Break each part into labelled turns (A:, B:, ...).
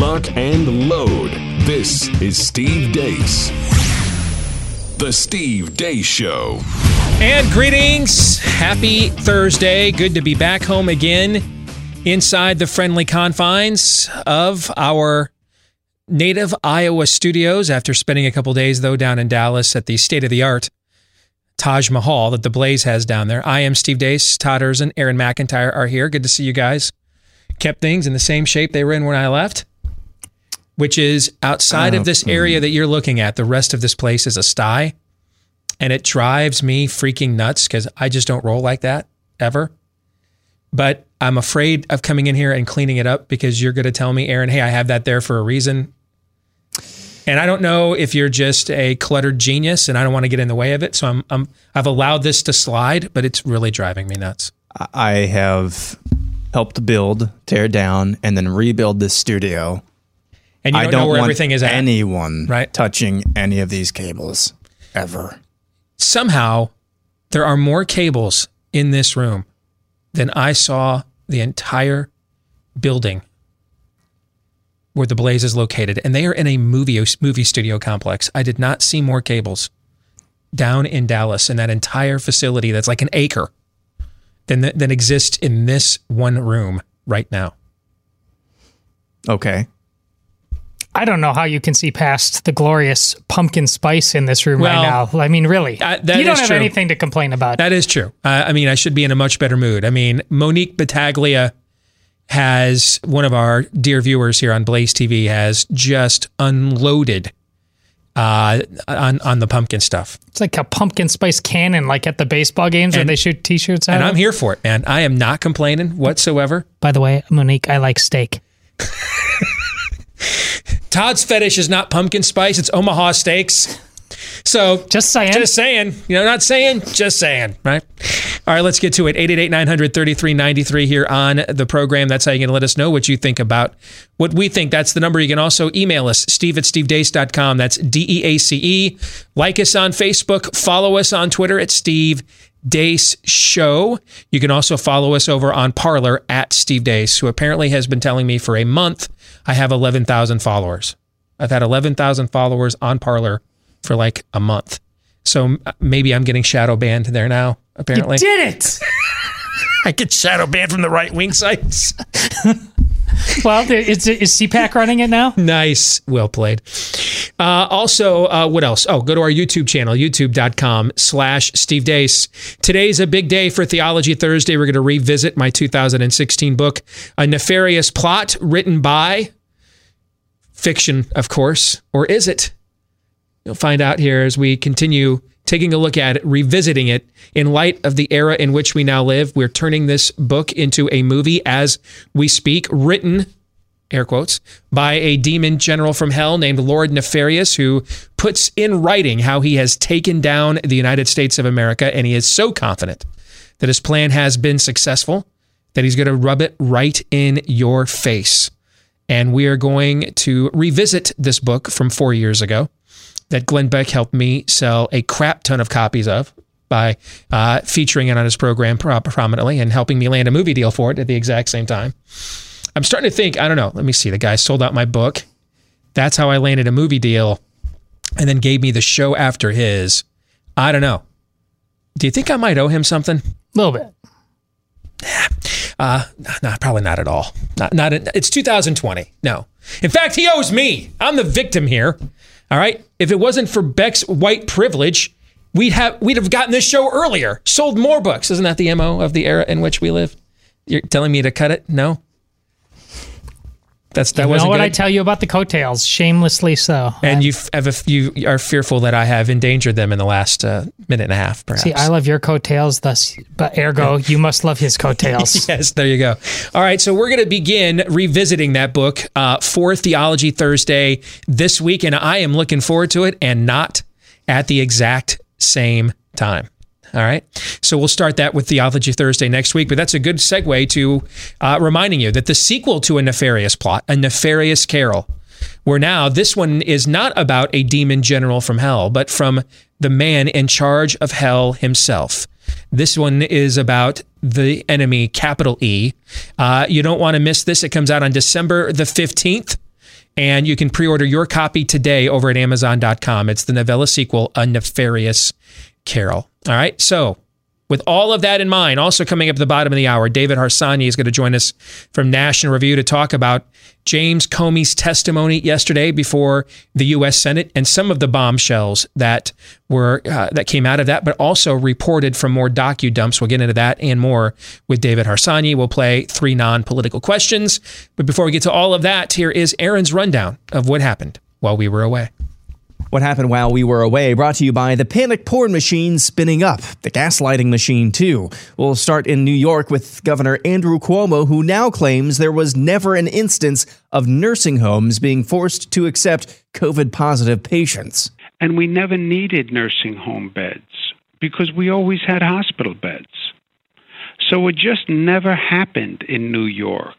A: lock, and load. This is Steve Deace. The Steve Deace Show.
B: And greetings. Happy Thursday. Good to be back home again inside the friendly confines of our native Iowa studios after spending a couple days, though, down in Dallas at the state of the art Taj Mahal that the Blaze has down there. I am Steve Deace, Todd Erzen, Aaron McIntyre are here. Good to see you guys. Kept things in the same shape they were in when I left, which is outside of oh, this area hmm. that you're looking at. The rest of this place is a sty, and it drives me freaking nuts because I just don't roll like that ever. But I'm afraid of coming in here and cleaning it up because you're going to tell me, Aaron, hey, I have that there for a reason. And I don't know if you're just a cluttered genius and I don't want to get in the way of it. So I'm, I'm I've allowed this to slide, but it's really driving me nuts.
C: I have helped build, tear down, and then rebuild this studio.
B: And you
C: I
B: don't,
C: don't
B: know where
C: want
B: everything is at.
C: anyone
B: Right.
C: touching any of these cables ever.
B: Somehow there are more cables in this room than I saw the entire building where the Blaze is located. And they are in a movie movie studio complex. I did not see more cables down in Dallas in that entire facility that's like an acre than than exists in this one room right now.
C: Okay.
D: I don't know how you can see past the glorious pumpkin spice in this room
B: Well,
D: right now. I mean, really,
B: uh,
D: you don't have
B: true.
D: anything to complain about.
B: That is true. Uh, I mean, I should be in a much better mood. I mean, Monique Battaglia has one of our dear viewers here on Blaze TV has just unloaded uh, on on the pumpkin stuff,
D: it's like a pumpkin spice cannon, like at the baseball games where
B: And-
D: they shoot T-shirts out.
B: and. I'm here for it, man. I am not complaining whatsoever.
D: By the way, Monique, I like steak.
B: Todd's fetish is not pumpkin spice; it's Omaha steaks. So
D: Just saying.
B: Just saying. You know, not saying, just saying, right? All right, let's get to it. 888-900-3393 here on the program. That's how you can let us know what you think about what we think. That's the number. You can also email us, steve at stevedeace.com. That's D-E-A-C-E. Like us on Facebook. Follow us on Twitter at Steve Deace Show. You can also follow us over on Parler at Steve Deace, who apparently has been telling me for a month I have 11,000 followers. I've had 11,000 followers on Parler for like a month. So uh, maybe I'm getting shadow banned there now, apparently.
D: Did it?
B: I get shadow banned from the right wing sites.
D: well, is, is CPAC running it now?
B: nice. Well played. Uh, also, uh, what else? Oh, go to our YouTube channel, youtube.com slash Steve Deace. Today's a big day for Theology Thursday. We're going to revisit my 2016 book, A Nefarious Plot, written by fiction, of course. Or is it? You'll find out here as we continue taking a look at it, revisiting it in light of the era in which we now live. We're turning this book into a movie as we speak, written, air quotes, by a demon general from hell named Lord Nefarious, who puts in writing how he has taken down the United States of America. And he is so confident that his plan has been successful that he's going to rub it right in your face. And we are going to revisit this book from four years ago that Glenn Beck helped me sell a crap ton of copies of by uh, featuring it on his program prominently and helping me land a movie deal for it at the exact same time. I'm starting to think, I don't know, let me see. The guy sold out my book. That's how I landed a movie deal and then gave me the show after his. I don't know. Do you think I might owe him something?
D: A little bit.
B: Uh, no, probably not at all. Not, not. It's 2020. No. In fact, he owes me. I'm the victim here. All right. If it wasn't for Beck's white privilege, we'd have we'd have gotten this show earlier. Sold more books. Isn't that the mo of the era in which we live? You're telling me to cut it? No. That's that
D: You know
B: wasn't
D: what
B: good.
D: I tell you about the coattails? Shamelessly so.
B: and you have a, you are fearful that I have endangered them in the last uh, minute and a half, perhaps.
D: See, I love your coattails, thus, but ergo, you must love his coattails.
B: Yes, there you go. All right, so we're going to begin revisiting that book uh, for Theology Thursday this week, and I am looking forward to it and not at the exact same time. All right. So we'll start that with Theology Thursday next week. But that's a good segue to uh, reminding you that the sequel to A Nefarious Plot, A Nefarious Carol, where now this one is not about a demon general from hell, but from the man in charge of hell himself. This one is about the enemy, capital E. Uh, you don't want to miss this. It comes out on December the 15th. And you can pre order your copy today over at Amazon.com. It's the novella sequel, A Nefarious Carol. All right. So, with all of that in mind, also coming up at the bottom of the hour, David Harsanyi is going to join us from National Review to talk about James Comey's testimony yesterday before the U.S. Senate and some of the bombshells that were uh, that came out of that, but also reported from more docu dumps. We'll get into that and more with David Harsanyi. We'll play three non-political questions, but before we get to all of that, here is Aaron's rundown of what happened while we were away.
E: What happened while we were away brought to you by the panic porn machine spinning up, the gaslighting machine, too. We'll start in New York with Governor Andrew Cuomo, who now claims there was never an instance of nursing homes being forced to accept COVID positive patients.
F: And we never needed nursing home beds because we always had hospital beds. So it just never happened in New York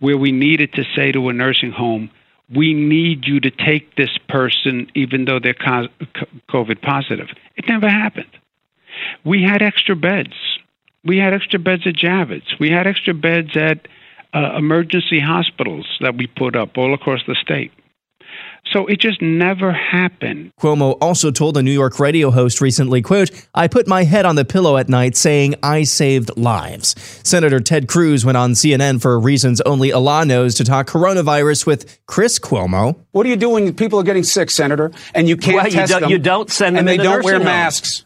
F: where we needed to say to a nursing home, we need you to take this person even though they're COVID positive. It never happened. We had extra beds. We had extra beds at Javits. We had extra beds at uh, emergency hospitals that we put up all across the state. So it just never happened.
E: Cuomo also told a New York radio host recently, quote, I put my head on the pillow at night saying I saved lives. Senator Ted Cruz went on CNN for reasons only Allah knows to talk coronavirus with Chris Cuomo.
G: What do you do when people are getting sick, Senator, and you can't
H: well,
G: test
H: you don't,
G: them?
H: You don't send them
G: and they don't wear
H: homes.
G: masks,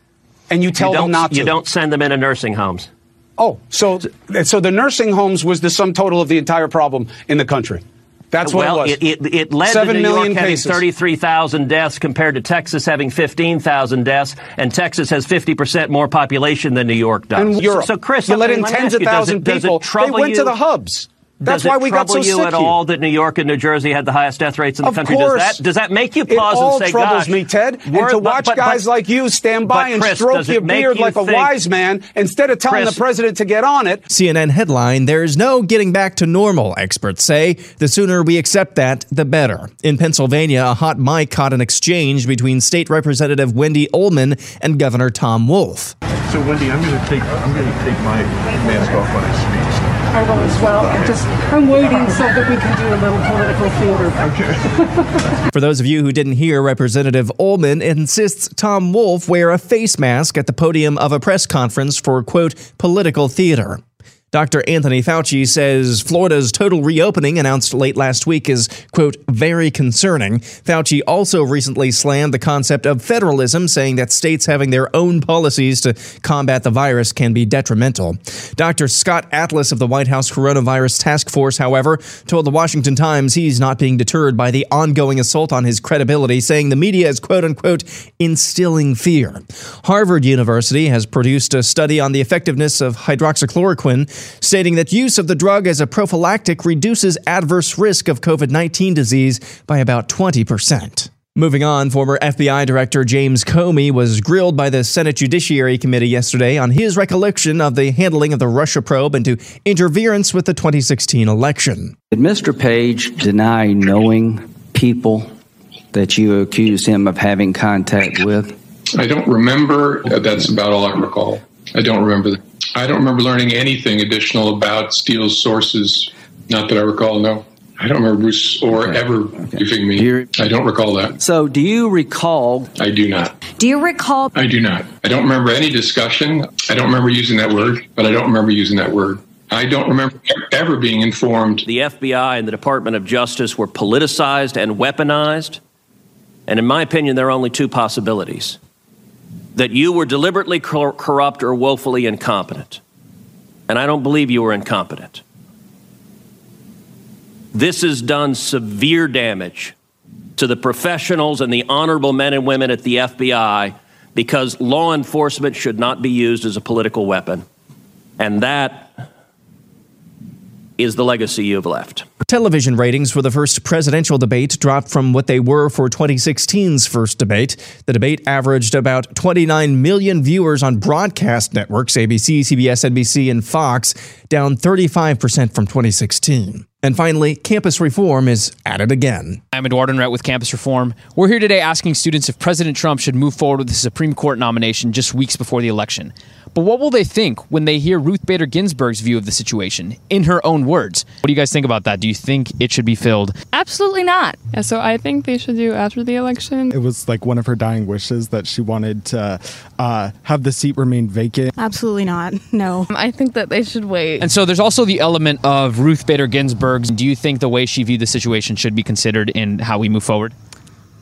G: and you tell
H: you
G: them not to.
H: You don't send them into nursing homes.
G: Oh, so so the nursing homes was the sum total of the entire problem in the country. That's what
H: well,
G: it was.
H: It, it, it led
G: Seven
H: to New
G: million
H: York having 33,000 deaths compared to Texas having 15,000 deaths, and Texas has 50% more population than New York does.
G: And Europe.
H: So, Chris,
G: you let in tens of
H: does
G: thousands
H: it, does
G: people.
H: It
G: they went
H: you?
G: to the hubs. That's
H: does
G: why we got so
H: trouble you
G: sick
H: at
G: here.
H: all that New York and New Jersey had the highest death rates in the
G: Of
H: country?
G: course.
H: Does that does that make you
G: It
H: pause
G: all
H: and say,
G: troubles
H: "Gosh"?
G: me, Ted, and
H: we're-
G: to watch
H: but-
G: guys
H: but-
G: like you stand by and
H: Chris,
G: stroke your beard
H: you
G: like a wise man instead of telling
H: Chris-
G: the president to get on it.
E: CNN headline There's no getting back to normal, experts say. The sooner we accept that, the better. In Pennsylvania, a hot mic caught an exchange between State Representative Wendy Ullman and Governor Tom Wolf.
I: So Wendy, I'm going to take I'm going to take my mask off when I speak.
J: I will as well. I'm just I'm waiting so that we can do a little political theater.
E: For those of you who didn't hear, Representative Ullman insists Tom Wolf wear a face mask at the podium of a press conference for, quote, political theater. Dr. Anthony Fauci says Florida's total reopening announced late last week is, quote, very concerning. Fauci also recently slammed the concept of federalism, saying that states having their own policies to combat the virus can be detrimental. Dr. Scott Atlas of the White House Coronavirus Task Force, however, told the Washington Times he's not being deterred by the ongoing assault on his credibility, saying the media is, quote unquote, instilling fear. Harvard University has produced a study on the effectiveness of hydroxychloroquine stating that use of the drug as a prophylactic reduces adverse risk of COVID 19 disease by about 20%. Moving on, former FBI Director James Comey was grilled by the Senate Judiciary Committee yesterday on his recollection of the handling of the Russia probe into interference with the 2016 election.
K: Did Mr. Page deny knowing people that you accused him of having contact with?
L: I don't remember. That's about all I recall. I don't remember. The, I don't remember learning anything additional about Steele's sources. Not that I recall. No, I don't remember Bruce or okay. ever okay. giving me. You're, I don't recall that.
K: So, do you recall?
L: I do not.
M: Do you recall?
L: I do not. I don't remember any discussion. I don't remember using that word, but I don't remember using that word. I don't remember ever being informed.
H: The FBI and the Department of Justice were politicized and weaponized. And in my opinion, there are only two possibilities that you were deliberately cor- corrupt or woefully incompetent. And I don't believe you were incompetent. This has done severe damage to the professionals and the honorable men and women at the FBI because law enforcement should not be used as a political weapon. And that is the legacy you've left.
E: Television ratings for the first presidential debate dropped from what they were for 2016's first debate. The debate averaged about 29 million viewers on broadcast networks ABC, CBS, NBC, and Fox, down 35% from 2016. And finally, campus reform is at it again.
M: I'm Eduardo Neret with Campus Reform. We're here today asking students if President Trump should move forward with the Supreme Court nomination just weeks before the election. But what will they think when they hear Ruth Bader Ginsburg's view of the situation in her own words? What do you guys think about that? Do you think it should be filled?
N: Absolutely not. Yeah, so I think they should do after the election.
O: It was like one of her dying wishes that she wanted to uh, have the seat remain vacant.
P: Absolutely not. No.
N: I think that they should wait.
M: And so there's also the element of Ruth Bader Do you think the way she viewed the situation should be considered in how we move forward?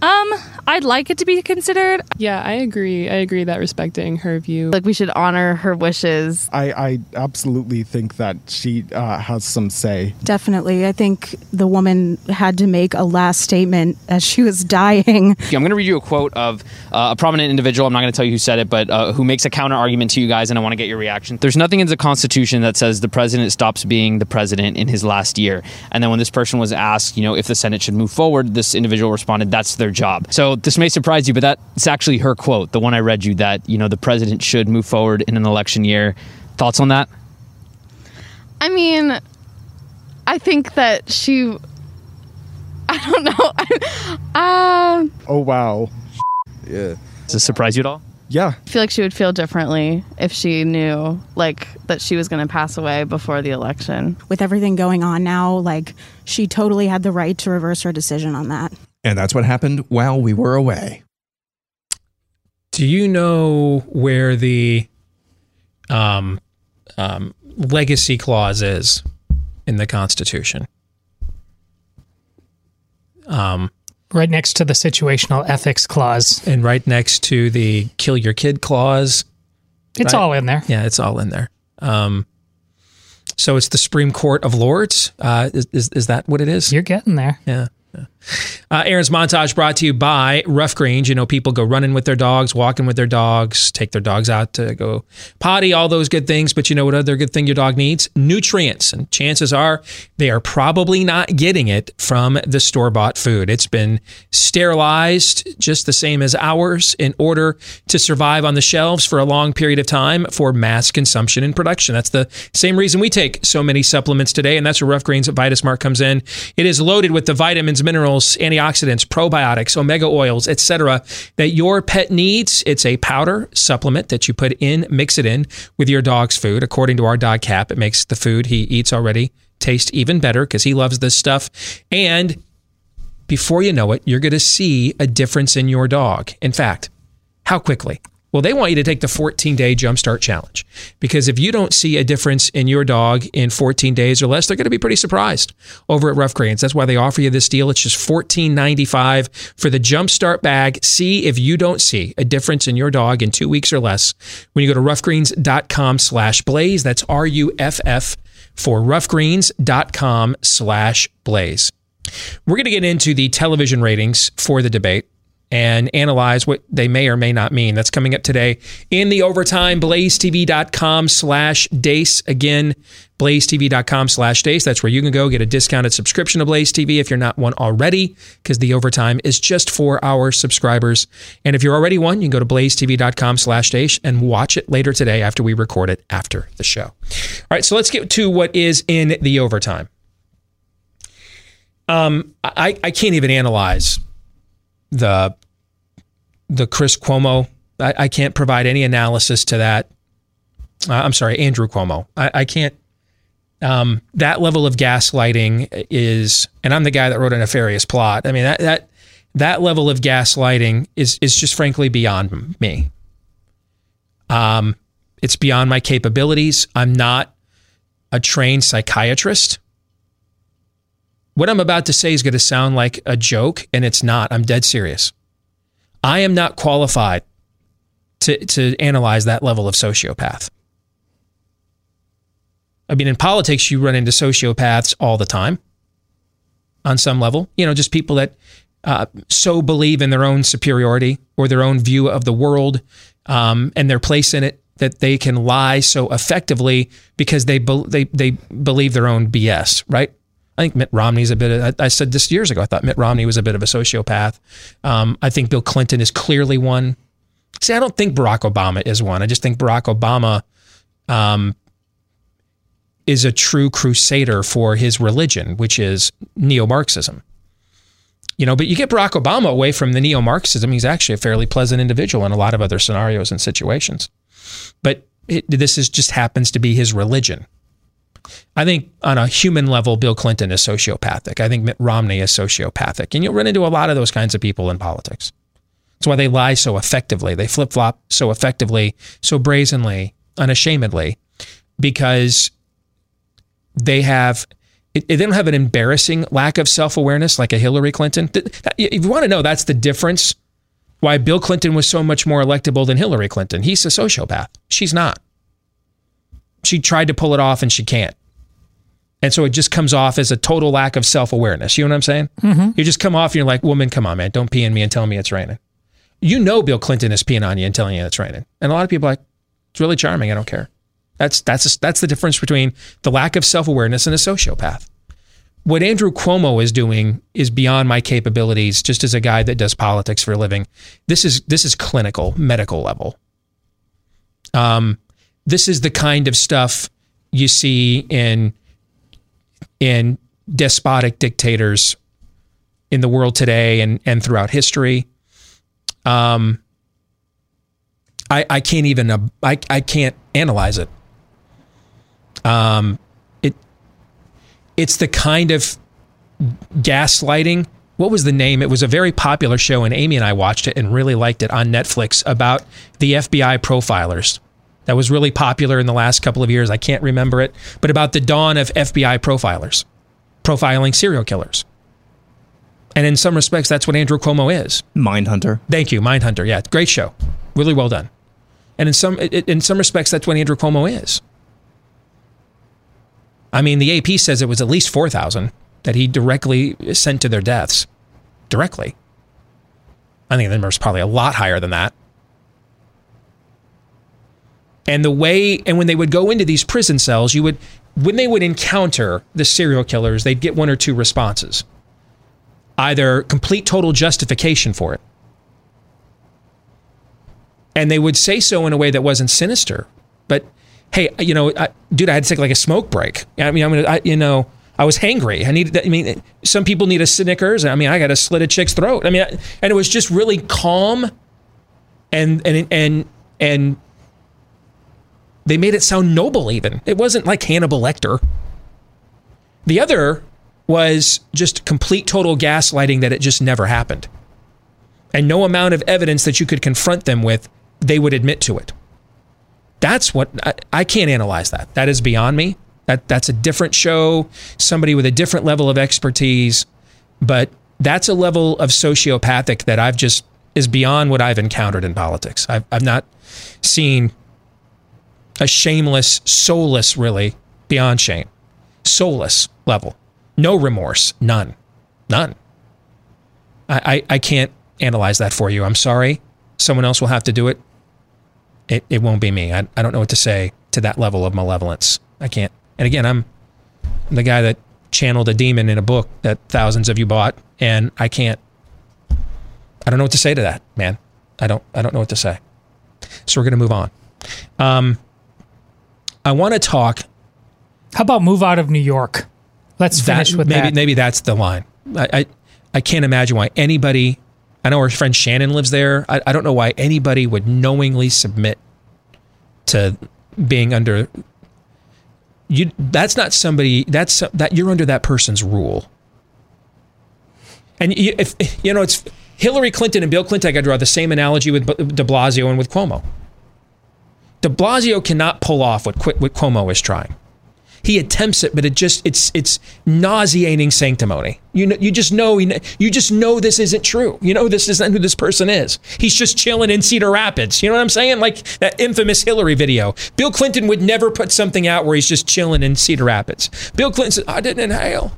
N: Um, I'd like it to be considered.
Q: Yeah, I agree. I agree that respecting her view.
N: Like we should honor her wishes.
O: I, I absolutely think that she uh, has some say.
P: Definitely. I think the woman had to make a last statement as she was dying.
M: I'm going to read you a quote of uh, a prominent individual. I'm not going to tell you who said it, but uh, who makes a counter argument to you guys, and I want to get your reaction. There's nothing in the Constitution that says the president stops being the president in his last year. And then when this person was asked, you know, if the Senate should move forward, this individual responded, "That's their job." So this may surprise you, but that's actually her quote, the one I read you that, you know, the president should move forward in an election year. Thoughts on that?
N: I mean, I think that she. I don't know. uh,
O: oh, wow. Yeah.
M: Does this surprise you at all?
O: Yeah.
N: I feel like she would feel differently if she knew, like, that she was going to pass away before the election.
P: With everything going on now, like, she totally had the right to reverse her decision on that.
E: And that's what happened while we were away.
B: Do you know where the um, um, legacy clause is in the Constitution? Um,
D: right next to the situational ethics clause,
B: and right next to the kill your kid clause.
D: It's
B: right?
D: all in there.
B: Yeah, it's all in there. Um, so it's the Supreme Court of Lords. Uh, is, is is that what it is?
D: You're getting there.
B: Yeah. Yeah. Uh, Aaron's montage brought to you by Ruff Greens. You know, people go running with their dogs, walking with their dogs, take their dogs out to go potty, all those good things. But you know what other good thing your dog needs? Nutrients. And chances are they are probably not getting it from the store bought food. It's been sterilized just the same as ours in order to survive on the shelves for a long period of time for mass consumption and production. That's the same reason we take so many supplements today. And that's where Ruff Greens Vitasmart comes in. It is loaded with the vitamins, minerals, antioxidants, probiotics, omega oils, etc. that your pet needs. It's a powder supplement that you put in, mix it in with your dog's food. According to our dog cap, it makes the food he eats already taste even better because he loves this stuff. And before you know it, you're going to see a difference in your dog. In fact, how quickly? Well, they want you to take the 14 day jumpstart challenge because if you don't see a difference in your dog in 14 days or less, they're going to be pretty surprised over at Ruff Greens. That's why they offer you this deal. It's just $14.95 for the jumpstart bag. See if you don't see a difference in your dog in two weeks or less when you go to ruffgreens.com slash blaze. That's R U F F for ruffgreens.com slash blaze. We're going to get into the television ratings for the debate and analyze what they may or may not mean. That's coming up today in the overtime. BlazeTV.com slash deace. Again, BlazeTV.com slash deace. That's where you can go get a discounted subscription to Blaze TV if you're not one already, because the overtime is just for our subscribers. And if you're already one, you can go to BlazeTV.com slash deace and watch it later today after we record it after the show. All right, so let's get to what is in the overtime. Um, I, I can't even analyze the the Chris Cuomo. I, I, can't provide any analysis to that. Uh, I'm sorry, Andrew Cuomo. I, I can't. Um, that level of gaslighting is, and I'm the guy that wrote a nefarious plot. I mean that that that level of gaslighting is is just frankly beyond me. Um, it's beyond my capabilities. I'm not a trained psychiatrist. What I'm about to say is going to sound like a joke, and it's not. I'm dead serious. I am not qualified to, to analyze that level of sociopath. I mean, in politics, you run into sociopaths all the time on some level. You know, just people that uh, so believe in their own superiority or their own view of the world um, and their place in it that they can lie so effectively because they, be- they, they believe their own BS, right? I think Mitt Romney's a bit of, I, said this years ago, I thought Mitt Romney was a bit of a sociopath. Um, I think Bill Clinton is clearly one. See, I don't think Barack Obama is one. I just think Barack Obama, um, is a true crusader for his religion, which is neo Marxism. You know, but you get Barack Obama away from the neo Marxism. He's actually a fairly pleasant individual in a lot of other scenarios and situations. But it, this is just happens to be his religion. I think on a human level, Bill Clinton is sociopathic. I think Mitt Romney is sociopathic. And you'll run into a lot of those kinds of people in politics. That's why they lie so effectively. They flip flop so effectively, so brazenly, unashamedly, because they have they don't have an embarrassing lack of self awareness like a Hillary Clinton. If you want to know, that's the difference. Why Bill Clinton was so much more electable than Hillary Clinton. He's a sociopath. She's not. She tried to pull it off and she can't. And so it just comes off as a total lack of self awareness. You know what I'm saying?
D: Mm-hmm.
B: You just come off and you're like, woman, come on, man. Don't pee in me and tell me it's raining. You know Bill Clinton is peeing on you and telling you it's raining. And a lot of people are like, it's really charming. I don't care. That's that's that's the difference between the lack of self awareness and a sociopath. What Andrew Cuomo is doing is beyond my capabilities. Just as a guy that does politics for a living, this is this is clinical, medical level. Um, this is the kind of stuff you see in in despotic dictators in the world today and and throughout history. Um, I I can't even uh, I I can't analyze it. Um, it it's the kind of gaslighting. What was the name? It was a very popular show, and Amy and I watched it and really liked it on Netflix about the FBI profilers. That was really popular in the last couple of years. I can't remember it, but about the dawn of FBI profilers, profiling serial killers. And in some respects, that's what Andrew Cuomo is.
E: Mindhunter.
B: Thank you, Mindhunter. Yeah, great show, really well done. And in some in some respects, that's what Andrew Cuomo is. I mean, the AP says it was at least 4,000 that he directly sent to their deaths. Directly. I think the number is probably a lot higher than that. And the way, and when they would go into these prison cells, you would, when they would encounter the serial killers, they'd get one or two responses either complete total justification for it. And they would say so in a way that wasn't sinister, but hey, you know, I, dude, I had to take like a smoke break. I mean, I'm gonna, I, you know, I was hangry. I needed. I mean, some people need a Snickers. I mean, I got to slit a chick's throat. I mean, and it was just really calm, and and and and they made it sound noble. Even it wasn't like Hannibal Lecter. The other was just complete total gaslighting that it just never happened, and no amount of evidence that you could confront them with, they would admit to it. That's what I, I can't analyze that. That is beyond me. That that's a different show, somebody with a different level of expertise, but that's a level of sociopathic that I've just is beyond what I've encountered in politics. I've I've not seen a shameless, soulless, really beyond shame, soulless level, no remorse, none, none. I, I, I can't analyze that for you. I'm sorry. Someone else will have to do it. It, it won't be me. I, I don't know what to say to that level of malevolence. I can't. And again, I'm the guy that channeled a demon in a book that thousands of you bought, and I can't. I don't know what to say to that, man. I don't. I don't know what to say. So we're gonna move on. Um, I want to talk.
D: How about move out of New York? Let's finish
B: that,
D: with
B: maybe,
D: that.
B: Maybe that's the line. I, I, I can't imagine why anybody. I know our friend Shannon lives there. I, I don't know why anybody would knowingly submit to being under. You. That's not somebody. That's that you're under that person's rule. And you, if you know, it's Hillary Clinton and Bill Clinton. I draw the same analogy with De Blasio and with Cuomo. De Blasio cannot pull off what what Cuomo is trying. He attempts it, but it just it's it's nauseating sanctimony. You know, you just know you just know this isn't true. You know this isn't who this person is. He's just chilling in Cedar Rapids. You know what I'm saying? Like that infamous Hillary video. Bill Clinton would never put something out where he's just chilling in Cedar Rapids. Bill Clinton said, "I didn't inhale,"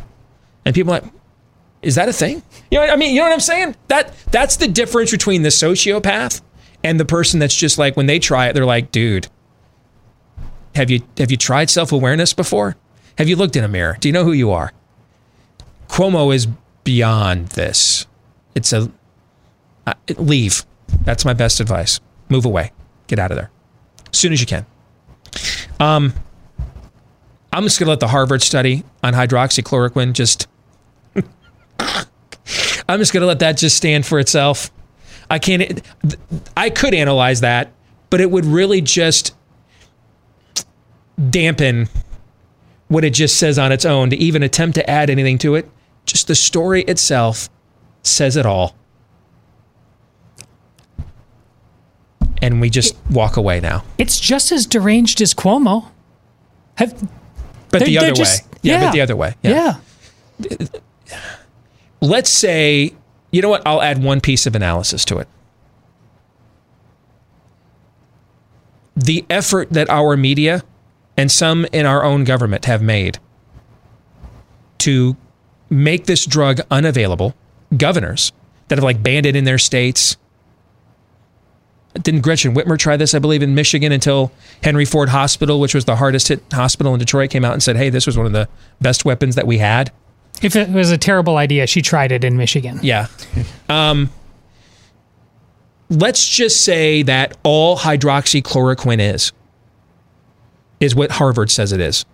B: and people like, "Is that a thing?" You know I mean? You know what I'm saying? That that's the difference between the sociopath and the person that's just like when they try it, they're like, "Dude." Have you have you tried self-awareness before? Have you looked in a mirror? Do you know who you are? Cuomo is beyond this. It's a uh, leave. That's my best advice. Move away. Get out of there as soon as you can. Um, I'm just going to let the Harvard study on hydroxychloroquine just. I'm just going to let that just stand for itself. I can't. I could analyze that, but it would really just dampen what it just says on its own to even attempt to add anything to it. Just the story itself says it all. And we just walk away now.
D: It's just as deranged as Cuomo. Have,
B: But the other
D: just-
B: way. Yeah,
D: yeah.
B: but the other way.
D: yeah.
B: Let's say, you know what? I'll add one piece of analysis to it. The effort that our media and some in our own government have made to make this drug unavailable, governors that have like banned it in their states. Didn't Gretchen Whitmer try this, I believe, in Michigan until Henry Ford Hospital, which was the hardest hit hospital in Detroit, came out and said, hey, this was one of the best weapons that we had?
D: If it was a terrible idea, she tried it in Michigan.
B: Yeah. Um, let's just say that all hydroxychloroquine is is what Harvard says it is.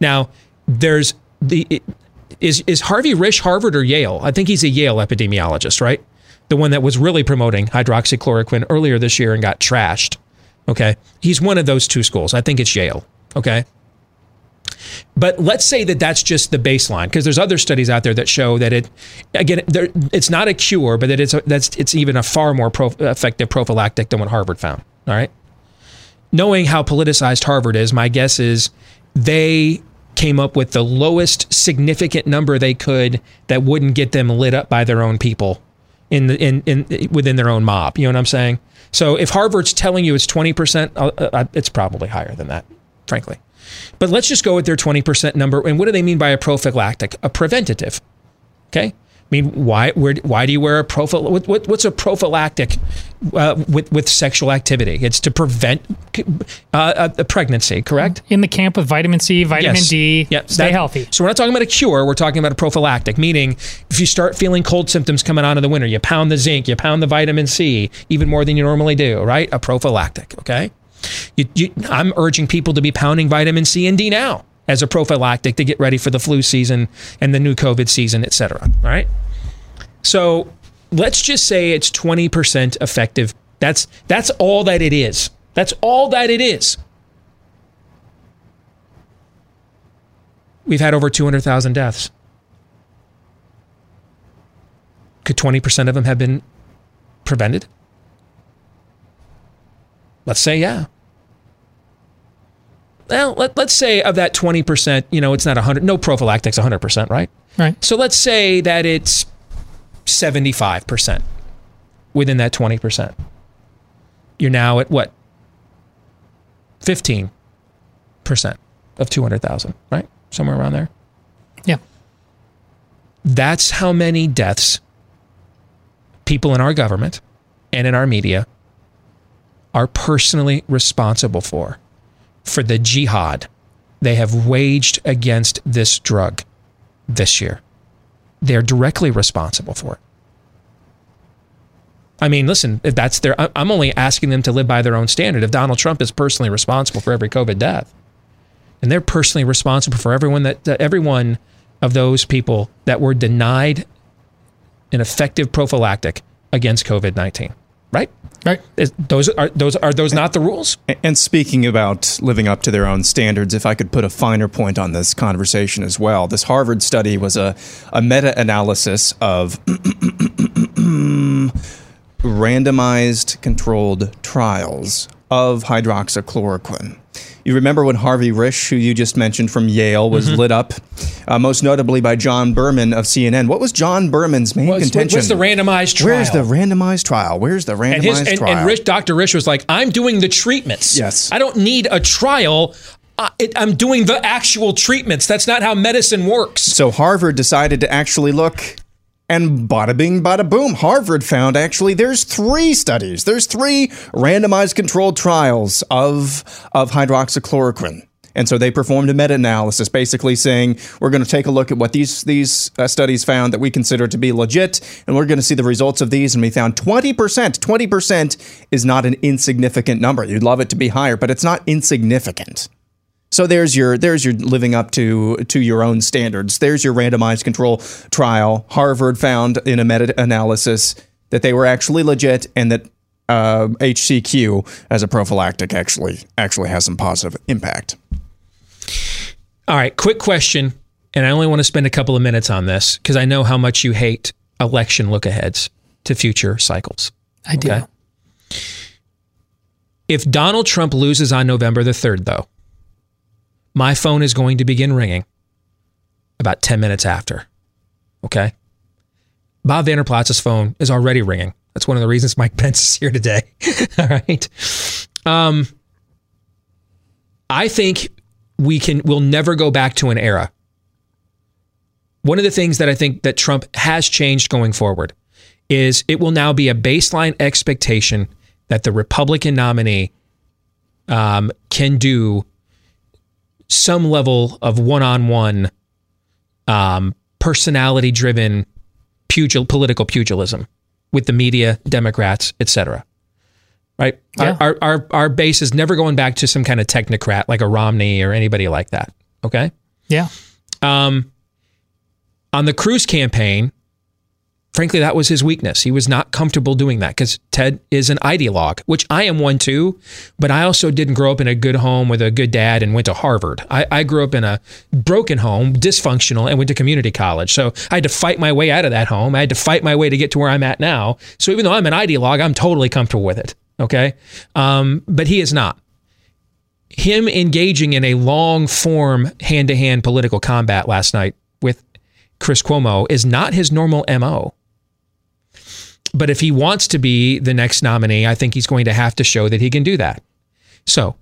B: Now, there's the it- is is Harvey Risch Harvard or Yale? I think he's a Yale epidemiologist, right? The one that was really promoting hydroxychloroquine earlier this year and got trashed. Okay. He's one of those two schools. I think it's Yale. Okay. But let's say that that's just the baseline, because there's other studies out there that show that it, again, there, it's not a cure, but that it's a, that's it's even a far more pro, effective prophylactic than what Harvard found. All right. Knowing how politicized Harvard is, my guess is they came up with the lowest significant number they could that wouldn't get them lit up by their own people in the in, in within their own mob. You know what I'm saying? So if Harvard's telling you it's 20%, uh, uh, it's probably higher than that, frankly. But let's just go with their 20% number. And what do they mean by a prophylactic? A preventative. Okay. I mean, why? Where? Why do you wear a prophylactic? What, what, what's a prophylactic uh, with with sexual activity? It's to prevent uh, a, a pregnancy, correct?
D: In the camp of vitamin C, vitamin
B: Yes.
D: D,
B: Yep,
D: stay
B: that-
D: healthy.
B: So we're not talking about a cure. We're talking about a prophylactic, meaning if you start feeling cold symptoms coming on in the winter, you pound the zinc, you pound the vitamin C, even more than you normally do, right? A prophylactic, okay? You, you, I'm urging people to be pounding vitamin C and D now as a prophylactic to get ready for the flu season and the new COVID season, et cetera, all right? So let's just say it's 20% effective. That's that's all that it is. That's all that it is. We've had over 200,000 deaths. Could 20% of them have been prevented? Let's say yeah. Well, let, let's say of that 20%, you know, it's not 100, no prophylactics 100%, right?
D: Right.
B: So let's say that it's 75% within that 20%. You're now at what? 15% of 200,000, right? Somewhere around there.
D: Yeah.
B: That's how many deaths people in our government and in our media are personally responsible for, for the jihad they have waged against this drug this year. They're directly responsible for it. I mean, listen, if that's their, I'm only asking them to live by their own standard. If Donald Trump is personally responsible for every COVID death, and they're personally responsible for everyone that, that every one of those people that were denied an effective prophylactic against COVID 19, right?
D: Right.
B: Is, those are those are those not the rules?
E: And speaking about living up to their own standards, if I could put a finer point on this conversation as well, this Harvard study was a, a meta analysis of randomized controlled trials of hydroxychloroquine. You remember when Harvey Risch, who you just mentioned from Yale, was
B: Mhm.
E: lit up, uh, most notably by John Berman of CNN. What was John Berman's main
B: What's-
E: contention?
B: what's the randomized trial?
E: Where's the randomized trial? Where's the randomized
B: and his and,
E: trial?
B: and Rich, Dr. Rich was like, I'm doing the treatments.
E: Yes.
B: I don't need a trial. I, it, I'm doing the actual treatments. That's not how medicine works.
E: So Harvard decided to actually look, and bada bing, bada boom. Harvard found actually there's three studies. There's three randomized controlled trials of of hydroxychloroquine. And so they performed a meta-analysis, basically saying we're going to take a look at what these these uh, studies found that we consider to be legit, and we're going to see the results of these. And we found 20%. 20% is not an insignificant number. You'd love it to be higher, but it's not insignificant. So there's your there's your living up to to your own standards. There's your randomized control trial. Harvard found in a meta analysis that they were actually legit and that uh, HCQ as a prophylactic actually actually has some positive impact.
B: All right, quick question, and I only want to spend a couple of minutes on this because I know how much you hate election look aheads to future cycles.
D: I do.
B: If Donald Trump loses on November the 3rd, though, my phone is going to begin ringing about 10 minutes after. Okay? Bob Vander Plaats's phone is already ringing. That's one of the reasons Mike Pence is here today. All right. Um, I think we can we'll never go back to an era. One of the things that I think that Trump has changed going forward is it will now be a baseline expectation that the Republican nominee um, can do some level of one-on-one um, personality-driven pugil, political pugilism with the media, Democrats, etc. Right?
D: Yeah.
B: Our, our, our, our base is never going back to some kind of technocrat like a Romney or anybody like that. Okay?
D: Yeah.
B: Um, on the Cruz campaign, frankly, that was his weakness. He was not comfortable doing that because Ted is an ideologue, which I am one too. But I also didn't grow up in a good home with a good dad and went to Harvard. I, I grew up in a broken home, dysfunctional, and went to community college. So I had to fight my way out of that home. I had to fight my way to get to where I'm at now. So even though I'm an ideologue, I'm totally comfortable with it. Okay. Um, but he is not. Him engaging in a long form hand to hand political combat last night with Chris Cuomo is not his normal MO. But if he wants to be the next nominee, I think he's going to have to show that he can do that. So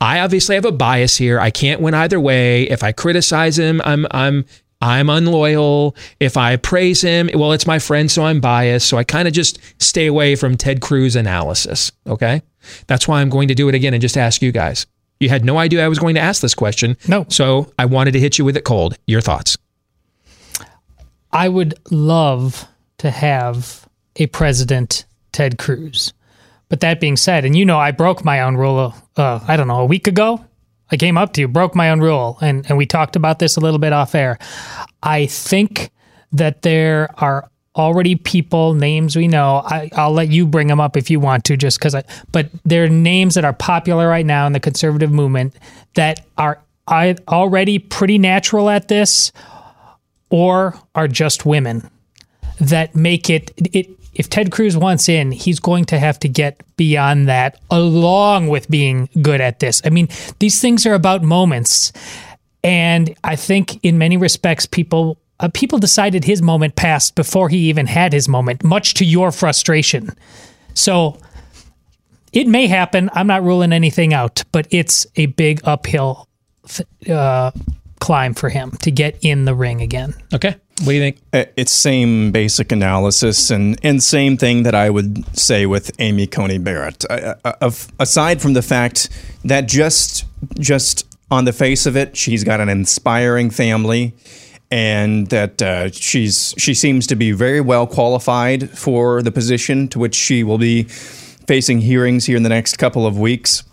B: I obviously have a bias here. I can't win either way. If I criticize him, I'm I'm I'm unloyal. If I praise him, well, it's my friend, so I'm biased. So I kind of just stay away from Ted Cruz analysis. Okay. That's why I'm going to do it again and just ask you guys. You had no idea I was going to ask this question.
D: No.
B: So I wanted to hit you with it cold. Your thoughts?
D: I would love to have a president, Ted Cruz. But that being said, and you know, I broke my own rule, uh, I don't know, a week ago. I came up to you, broke my own rule, and, and we talked about this a little bit off air. I think that there are already people, names we know. I, I'll let you bring them up if you want to, just because I, but there are names that are popular right now in the conservative movement that are I, already pretty natural at this or are just women that make it it if Ted Cruz wants in, he's going to have to get beyond that along with being good at this. I mean, these things are about moments. And I think in many respects people uh, people decided his moment passed before he even had his moment, much to your frustration. So it may happen. I'm not ruling anything out, but it's a big uphill uh, climb for him to get in the ring again.
B: Okay. What do you think?
E: Uh, It's same basic analysis and, and same thing that I would say with Amy Coney Barrett. Uh, uh, of- aside from the fact that just just on the face of it, she's got an inspiring family, and that uh, she's she seems to be very well qualified for the position to which she will be facing hearings here in the next couple of weeks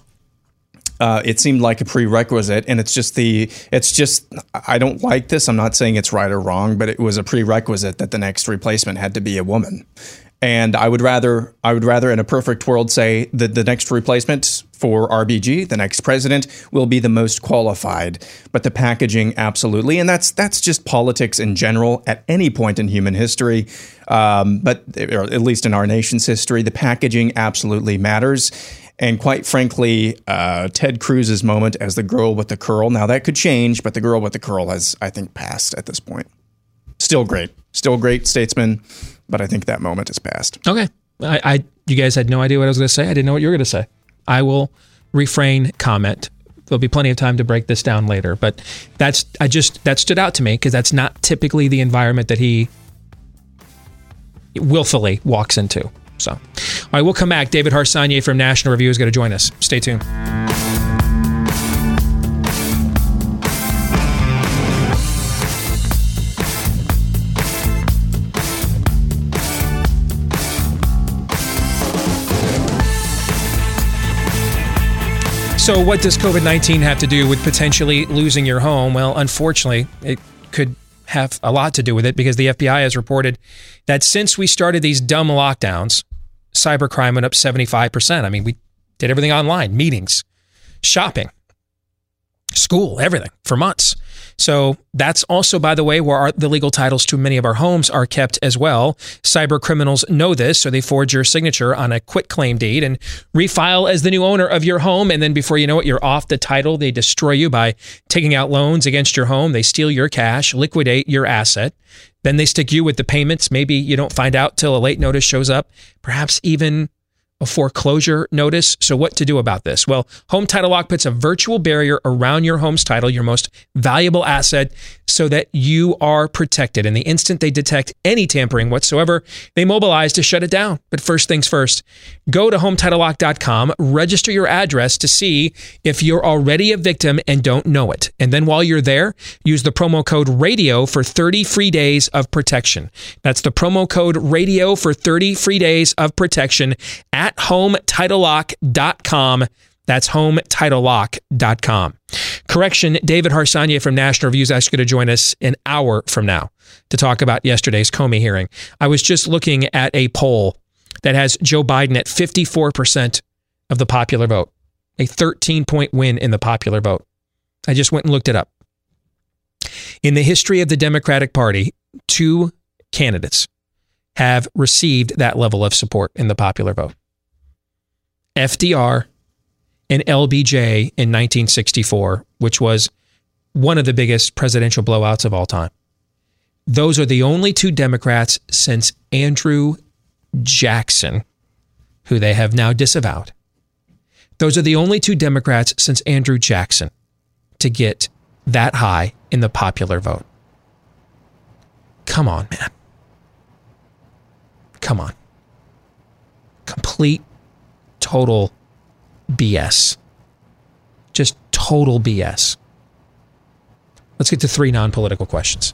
E: uh, it seemed like a prerequisite and it's just the it's just i don't like this. I'm not saying it's right or wrong but it was a prerequisite that the next replacement had to be a woman. And i would rather i would rather in a perfect world say that the next replacement for rbg the next president will be the most qualified. But the packaging absolutely. And that's that's just politics in general at any point in human history. Um, but or at least in our nation's history the packaging absolutely matters and quite frankly, uh, Ted Cruz's moment as the girl with the curl. Now that could change, but the girl with the curl has, I think, passed at this point. Still great, still great statesman, but I think that moment has passed.
B: Okay. I, I you guys had no idea what I was going to say. I didn't know what you were going to say. I will refrain comment. There'll be plenty of time to break this down later, but that's I just that stood out to me because that's not typically the environment that he willfully walks into. So, all right, we'll come back. David Harsanyi from National Review is going to join us. Stay tuned. So, what does COVID 19 have to do with potentially losing your home? Well, unfortunately, it could have a lot to do with it because the FBI has reported that since we started these dumb lockdowns, cybercrime went up 75%. I mean, we did everything online meetings, shopping, school, everything for months. So that's also, by the way, where our, the legal titles to many of our homes are kept as well. Cyber criminals know this, so they forge your signature on a quit claim deed and refile as the new owner of your home. And then before you know it, you're off the title. They destroy you by taking out loans against your home. They steal your cash, liquidate your asset. Then they stick you with the payments. Maybe you don't find out till a late notice shows up, perhaps even a foreclosure notice. So, what to do about this? Well, Home Title Lock puts a virtual barrier around your home's title, your most valuable asset, so that you are protected. And the instant they detect any tampering whatsoever, they mobilize to shut it down. But first things first, go to HometitleLock.com, register your address to see if you're already a victim and don't know it. And then while you're there, use the promo code RADIO for 30 free days of protection. That's the promo code RADIO for 30 free days of protection at At hometitlelock.com. That's HomeTitleLock.com. Correction, David Harsanyi from National Reviews asked you to join us an hour from now to talk about yesterday's Comey hearing. I was just looking at a poll that has Joe Biden at 54% of the popular vote, a 13 point win in the popular vote. I just went and looked it up. In the history of the Democratic Party, two candidates have received that level of support in the popular vote FDR and LBJ in 1964, which was one of the biggest presidential blowouts of all time. Those are the only two Democrats since Andrew Jackson, who they have now disavowed. Those are the only two Democrats since Andrew Jackson to get that high in the popular vote. Come on, man. Come on. Complete, total BS. Just total BS. Let's get to three non political questions.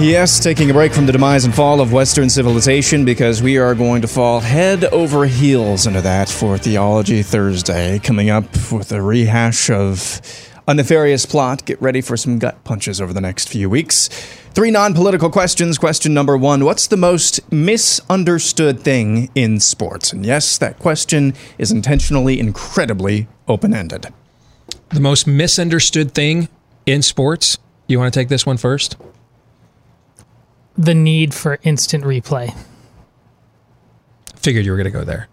E: Yes, taking a break from the demise and fall of Western civilization because we are going to fall head over heels into that for Theology Thursday. Coming up with a rehash of a nefarious plot. Get ready for some gut punches over the next few weeks. Three non political questions. Question number one What's the most misunderstood thing in sports? And yes, that question is intentionally incredibly open ended.
B: The most misunderstood thing in sports? You want to take this one first?
D: The need for instant replay.
B: Figured you were going to go there.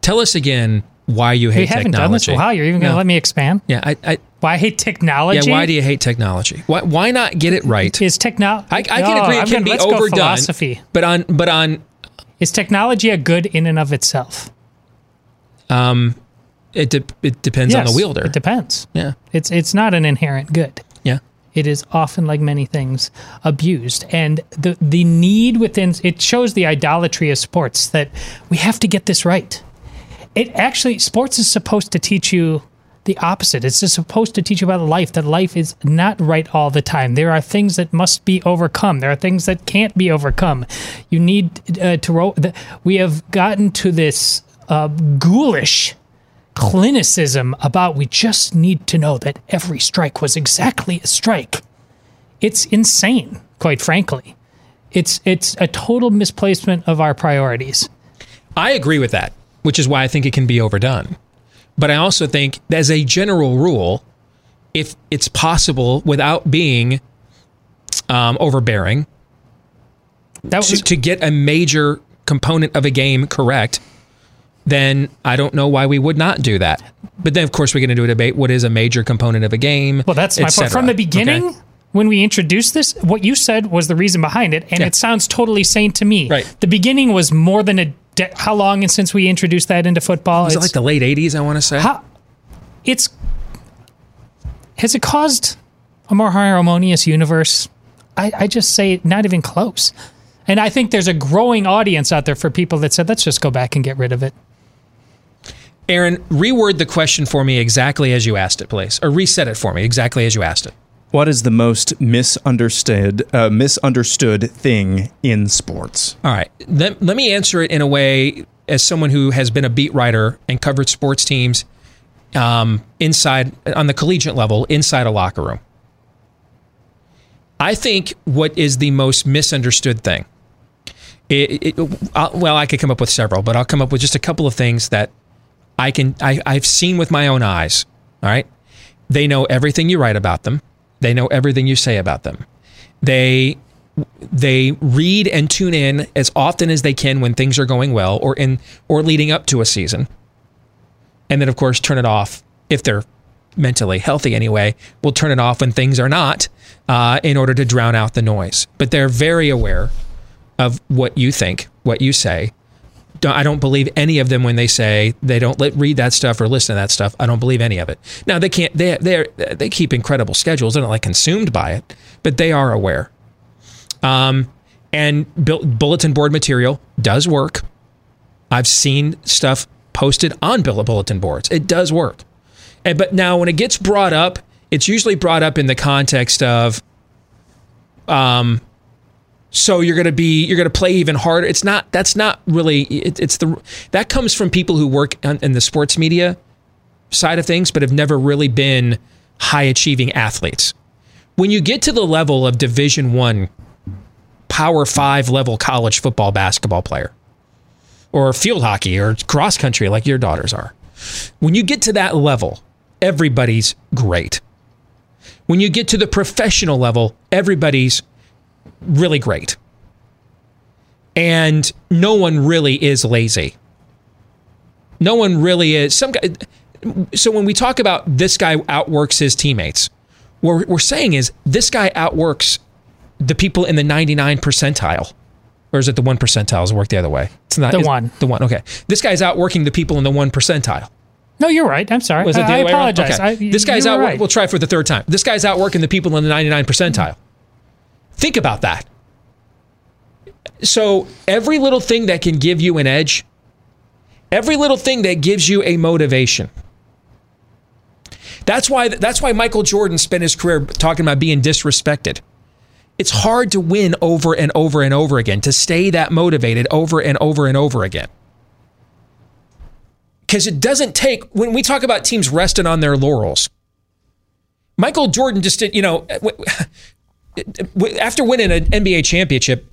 B: Tell us again why you hate
D: we haven't
B: technology.
D: done this. Wow, you're even going to
B: No.
D: let me expand?
B: Yeah, I, I.
D: Why I hate technology?
B: Yeah, why do you hate technology? Why, why not get it right?
D: Is technology?
B: I, I can agree it can be
D: let's go
B: overdone,
D: philosophy.
B: but on but on
D: Is technology a good in and of itself?
B: um, it de- it depends on the wielder.
D: It depends.
B: Yeah.
D: It's it's not an inherent good. It is often like many things abused and the the need within it shows the idolatry of sports that we have to get this right. It actually sports is supposed to teach you the opposite. It's supposed to teach you about life that life is not right all the time. There are things that must be overcome. There are things that can't be overcome. You need uh, to ro- the, we have gotten to this uh, ghoulish clinicism about we just need to know that every strike was exactly a strike. It's insane, quite frankly. It's it's a total misplacement of our priorities.
B: I agree with that, which is why I think it can be overdone. But I also think, as a general rule, if it's possible without being um, overbearing, to, to get a major component of a game correct, then I don't know why we would not do that. But then, of course, we get into a debate: what is a major component of a game?
D: Well, that's my point. From the beginning,
B: Okay?
D: when we introduced this, what you said was the reason behind it, and
B: Yeah.
D: it sounds totally sane to me.
B: Right.
D: The beginning was more than a. De- how long since we introduced that into football?
B: Was it
D: It's-
B: like the late '80s? I want to say.
D: How, it's has it caused a more harmonious universe? I, I just say not even close. And I think there's a growing audience out there for people that said, let's just go back and get rid of it.
B: Aaron, reword the question for me exactly as you asked it, please, or reset it for me exactly as you asked it.
E: What is the most misunderstood uh, misunderstood thing in sports?
B: All right. Let, let me answer it in a way as someone who has been a beat writer and covered sports teams um, inside on the collegiate level inside a locker room. I think what is the most misunderstood thing. It, it, well, I could come up with several, but I'll come up with just a couple of things that I can I, I've seen with my own eyes. All right, they know everything you write about them. They know everything you say about them. They they read and tune in as often as they can when things are going well or in or leading up to a season. And then of course turn it off if they're mentally healthy anyway. We'll turn it off when things are not uh, in order to drown out the noise. But they're very aware of what you think, what you say. Don't- I don't believe any of them when they say they don't let, read that stuff or listen to that stuff. I don't believe any of it. Now they can't. They they they keep incredible schedules. They're not like consumed by it, but they are aware. Um, and bulletin board material does work. I've seen stuff posted on bulletin boards. It does work. And, but now when it gets brought up, it's usually brought up in the context of, um, so you're going to be you're going to play even harder. It's not. That's not really. It, it's the that comes from people who work in the sports media side of things, but have never really been high achieving athletes. When you get to the level of Division One, Power Five level college football basketball player, or field hockey or cross country like your daughters are, when you get to that level, everybody's great. When you get to the professional level, everybody's really great. And no one really is lazy. No one really is. Some guy, so when we talk about this guy outworks his teammates, what we're saying is this guy outworks the people in the 99 percentile. Or is it the one percentile? Does it work the other way? It's not
D: The
B: it's-
D: one.
B: The one. Okay. This guy's outworking the people in the one percentile.
D: No, you're right. I'm sorry.
B: Was it the
D: I, I apologize.
B: Okay.
D: I,
B: this guy's out.
D: right.
B: We'll try for the third time. This guy's outworking the people in the 99 percentile. Think about that. So every little thing that can give you an edge, every little thing that gives you a motivation. That's why. That's why Michael Jordan spent his career talking about being disrespected. It's hard to win over and over and over again, to stay that motivated over and over and over again because it doesn't take when we talk about teams resting on their laurels. Michael Jordan just did, you know, after winning an NBA championship,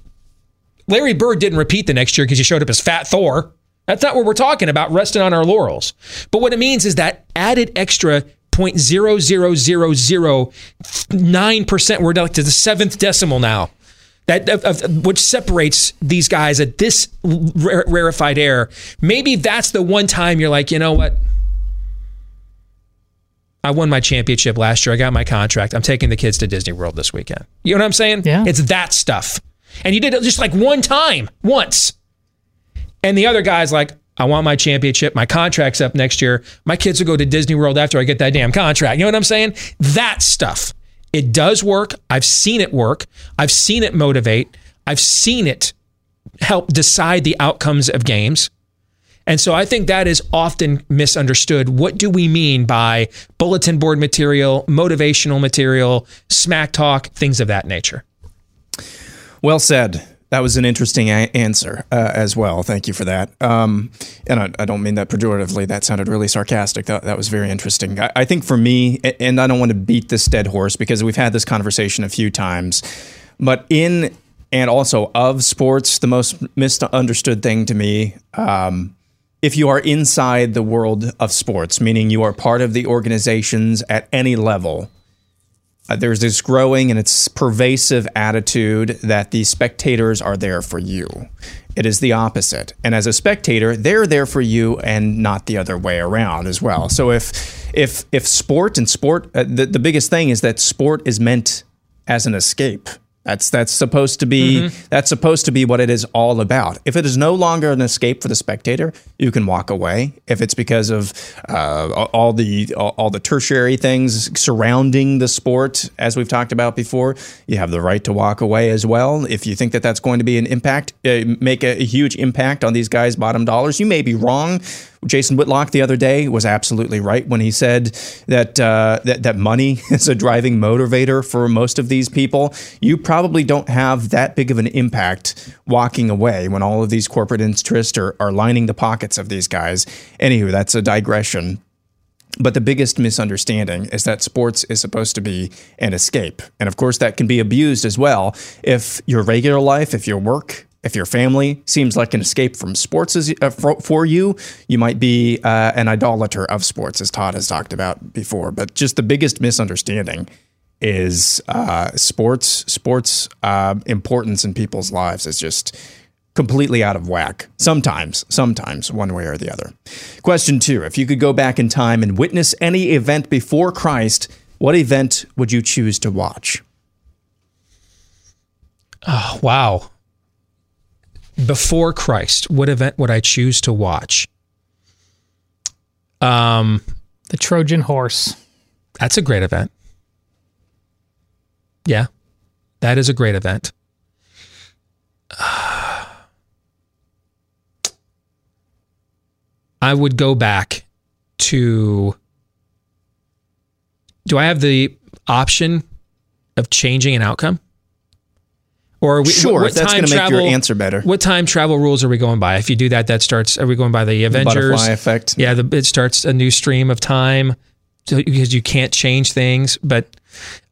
B: Larry Bird didn't repeat the next year because he showed up as Fat Thor. That's not what we're talking about, resting on our laurels. But what it means is that added extra 0.00009%, we're like to the seventh decimal now. That of, of, which separates these guys at this rarefied air. Maybe that's the one time you're like, you know what? I won my championship last year. I got my contract. I'm taking the kids to Disney World this weekend. You know what I'm saying? Yeah. It's that stuff. And you did it just like one time, once. And the other guy's like, I want my championship. My contract's up next year. My kids will go to Disney World after I get that damn contract. You know what I'm saying? That stuff. It does work. I've seen it work. I've seen it motivate. I've seen it help decide the outcomes of games. And so I think that is often misunderstood. What do we mean by bulletin board material, motivational material, smack talk, things of that nature?
E: Well said. That was an interesting a- answer uh, as well. Thank you for that. Um, and I, I don't mean that pejoratively. That sounded really sarcastic. That, that was very interesting. I, I think for me, and I don't want to beat this dead horse because we've had this conversation a few times, but in and also of sports, the most misunderstood thing to me, um, if you are inside the world of sports, meaning you are part of the organizations at any level, uh, there's this growing and it's pervasive attitude that the spectators are there for you. It is the opposite. And as a spectator, they're there for you and not the other way around as well. So if if if sport and sport uh, the, the biggest thing is that sport is meant as an escape. That's that's supposed to be that's supposed to be what it is all about. If it is no longer an escape for the spectator, you can walk away. If it's because of uh, all the all, all the tertiary things surrounding the sport, as we've talked about before, you have the right to walk away as well. If you think that that's going to be an impact, uh, make a, a huge impact on these guys' bottom dollars, you may be wrong. Jason Whitlock the other day was absolutely right when he said that uh, that that money is a driving motivator for most of these people. You probably don't have that big of an impact walking away when all of these corporate interests are, are lining the pockets of these guys. Anywho, that's a digression. But the biggest misunderstanding is that sports is supposed to be an escape. And of course, that can be abused as well. If your regular life, if your work, if your family seems like an escape from sports is, uh, for, for you, you might be uh, an idolater of sports, as Todd has talked about before. But just the biggest misunderstanding is uh, sports. Sports uh, importance in people's lives is just completely out of whack. Sometimes, sometimes, one way or the other. Question two: If you could go back in time and witness any event before Christ, what event would you choose to watch?
B: Oh, wow. Before Christ, what event would I choose to watch? Um,
D: the Trojan horse.
B: That's a great event. Yeah, that is a great event. I would go back to. Do I have the option of changing an outcome? Or are we,
E: Sure, if that's
B: time
E: gonna make your answer better.
B: What time travel rules are we going by? If you do that, that starts. Are we going by the Avengers
E: butterfly effect.
B: Yeah, the, it starts a new stream of time so, because you can't change things. But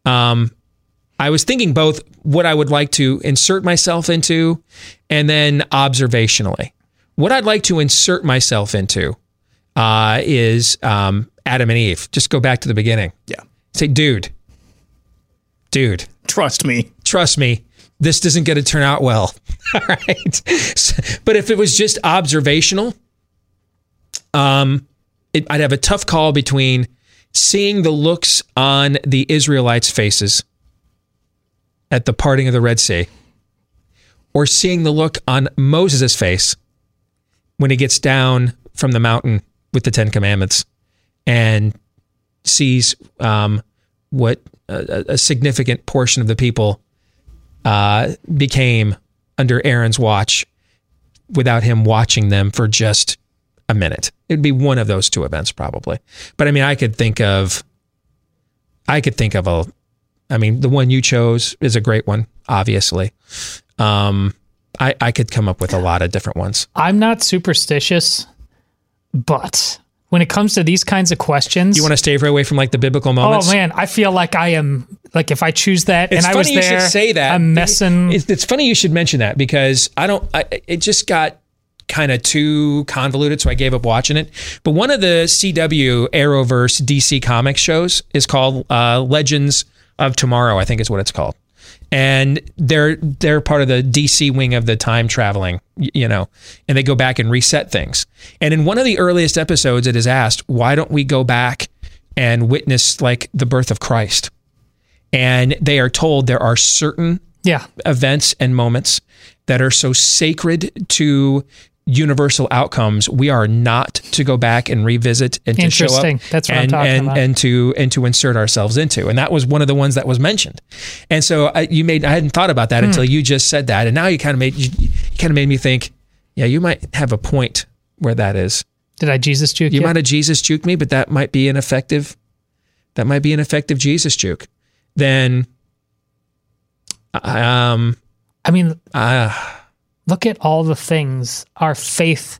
B: um, I was thinking both what I would like to insert myself into, and then observationally, what I'd like to insert myself into uh, is um, Adam and Eve. Just go back to the beginning.
E: Yeah.
B: Say, dude, dude,
E: trust me,
B: trust me. This doesn't get to turn out well. All right. But if it was just observational, um, it, I'd have a tough call between seeing the looks on the Israelites' faces at the parting of the Red Sea, or seeing the look on Moses' face when he gets down from the mountain with the Ten Commandments and sees um, what a, a significant portion of the people uh, became under Aaron's watch without him watching them for just a minute. It'd be one of those two events probably. But I mean, I could think of, I could think of a, I mean, the one you chose is a great one, obviously. Um, I, I could come up with a lot of different ones.
D: I'm not superstitious, but when it comes to these kinds of questions,
B: You want to stay away from like the biblical moments?
D: Oh man, I feel like I am like if I choose that
B: It's
D: and I
B: funny
D: was
B: you should say that.
D: I'm messing.
B: It's, it's funny you should mention that because I don't. I, it just got kind of too convoluted, so I gave up watching it. But one of the CW Arrowverse DC Comics shows is called uh, Legends of Tomorrow. I think is what it's called, and they're they're part of the DC wing of the time traveling. You know, and they go back and reset things. And in one of the earliest episodes, it is asked, "Why don't we go back and witness like the birth of Christ?" and they are told there are certain
D: yeah.
B: events and moments that are so sacred to universal outcomes we are not to go back and revisit and to show up
D: That's what I'm
B: and,
D: talking
B: and,
D: about.
B: and to and to insert ourselves into and that was one of the ones that was mentioned and so I, you made I hadn't thought about that
D: Hmm.
B: until you just said that and now you kind of made you, you kind of made me think yeah you might have a point where that is
D: Did I Jesus juke
B: you
D: you?
B: might have Jesus juked me, but that might be an effective that might be an effective Jesus juke. Then um
D: I mean
B: uh
D: look at all the things our faith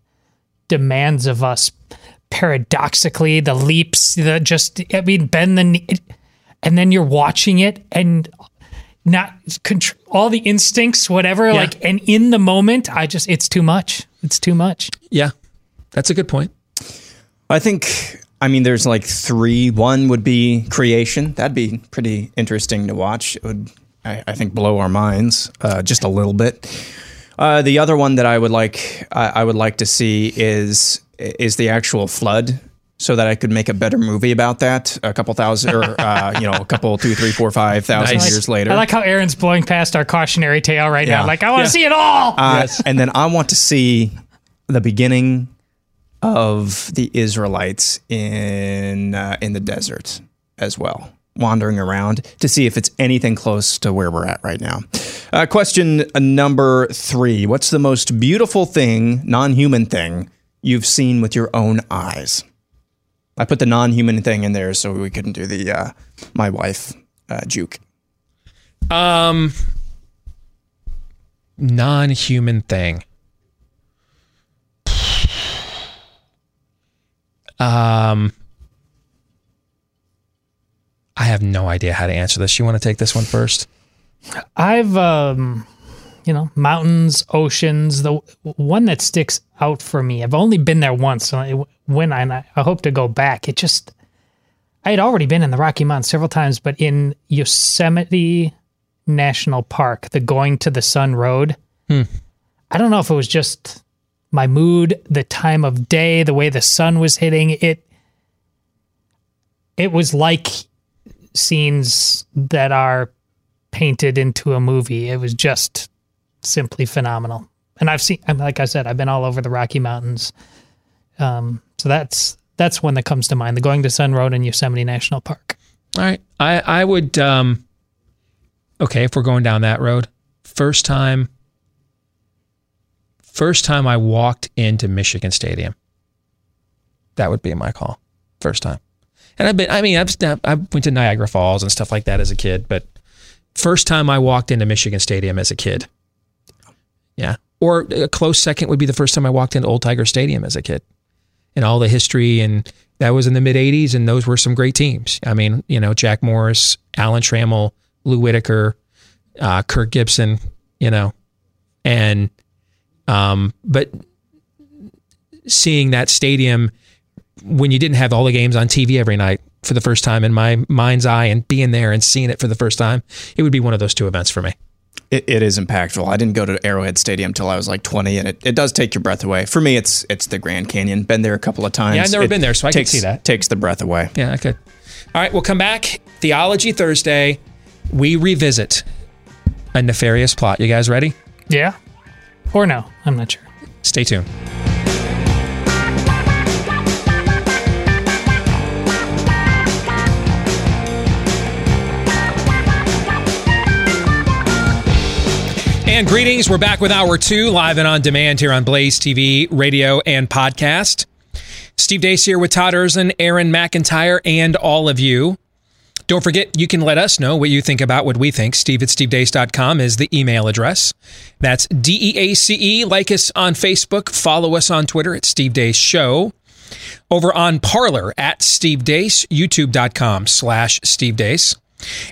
D: demands of us paradoxically the leaps the just i mean bend the knee and then you're watching it and not contr- all the instincts whatever
B: Yeah.
D: like and in the moment i just it's too much it's too much
B: yeah. That's a good point.
E: I think, I mean, there's like three. One would be creation. That'd be pretty interesting to watch. It would, I, I think, blow our minds uh, just a little bit. Uh, the other one that I would like, I, I would like to see is is the actual flood so that I could make a better movie about that a couple thousand or uh, you know a couple two three four five thousand
D: Nice.
E: years later.
D: I like how Aaron's blowing past our cautionary tale right
E: Yeah.
D: now. Like, I want to
E: Yeah.
D: see it all.
E: Uh, And then I want to see the beginning of the Israelites in uh, in the desert as well, wandering around to see if it's anything close to where we're at right now. Uh, question number three: What's the most beautiful thing, non-human thing, you've seen with your own eyes? I put the non-human thing in there so we couldn't do the uh, my wife uh, juke.
B: Um, non-human thing. Um, I have no idea how to answer this. You want to take this one first?
D: I've, um, you know, mountains, oceans. The one that sticks out for me. I've only been there once. So it, when I, I I hope to go back. It just, I had already been in the Rocky Mountains several times, but in Yosemite National Park, the going to the sun road.
B: Hmm.
D: I don't know if it was just my mood, the time of day, the way the sun was hitting it. It was like scenes that are painted into a movie. It was just simply phenomenal. And I've seen, like I said, I've been all over the Rocky Mountains. Um, so that's that's one that comes to mind: the Going to Sun Road in Yosemite National Park.
B: All right. I I would um okay, if we're going down that road. First time first time I walked into Michigan Stadium. That would be my call. First time. And I've been I mean, I've I went to Niagara Falls and stuff like that as a kid, but first time I walked into Michigan Stadium as a kid. Yeah. Or a close second would be the first time I walked into Old Tiger Stadium as a kid. And all the history and that was in the mid 80s and those were some great teams. I mean, you know, Jack Morris, Alan Trammell, Lou Whitaker, uh, Kirk Gibson, you know. And um but seeing that stadium when you didn't have all the games on TV every night for the first time in my mind's eye and being there and seeing it for the first time, it would be one of those two events for me.
E: It, it is impactful. I didn't go to Arrowhead Stadium till I was like 20, and it, it does take your breath away. For me, it's it's the Grand Canyon. Been there a couple of times.
B: Yeah, I've never
E: It
B: been there, so I can see that.
E: Takes the breath away.
B: Yeah, I could. All right, we'll come back. Theology Thursday. We revisit a nefarious plot. You guys ready?
D: Yeah. Or no, I'm not sure.
B: Stay tuned. And greetings. We're back with hour two, live and on demand here on Blaze TV, radio, and podcast. Steve Deace here with Todd Erzen, Aaron McIntire, and all of you. Don't forget, you can let us know what you think about what we think. Steve at stevedeace.com is the email address. That's D E A C E. Like us on Facebook. Follow us on Twitter at Steve Deace Show. Over on Parler at Steve Deace, youtube.com slash Steve Deace.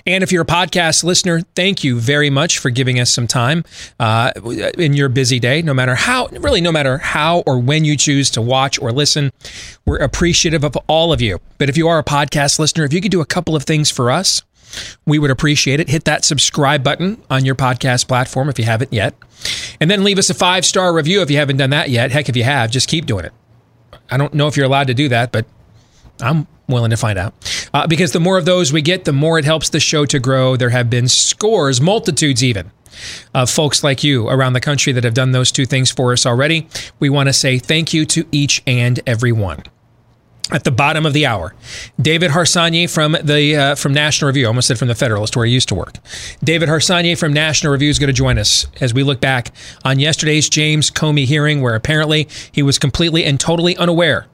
B: And if you're a podcast listener, thank you very much for giving us some time uh, in your busy day, no matter how, really, no matter how or when you choose to watch or listen. We're appreciative of all of you. But if you are a podcast listener, if you could do a couple of things for us, we would appreciate it. Hit that subscribe button on your podcast platform if you haven't yet. And then leave us a five star review if you haven't done that yet. Heck, if you have, just keep doing it. I don't know if you're allowed to do that, but I'm willing to find out. Uh, because the more of those we get, the more it helps the show to grow. There have been scores, multitudes even, of folks like you around the country that have done those two things for us already. We want to say thank you to each and every one. At the bottom of the hour, David Harsanyi from the uh, from National Review, I almost said from the Federalist, where he used to work. David Harsanyi from National Review is going to join us as we look back on yesterday's James Comey hearing, where apparently he was completely and totally unaware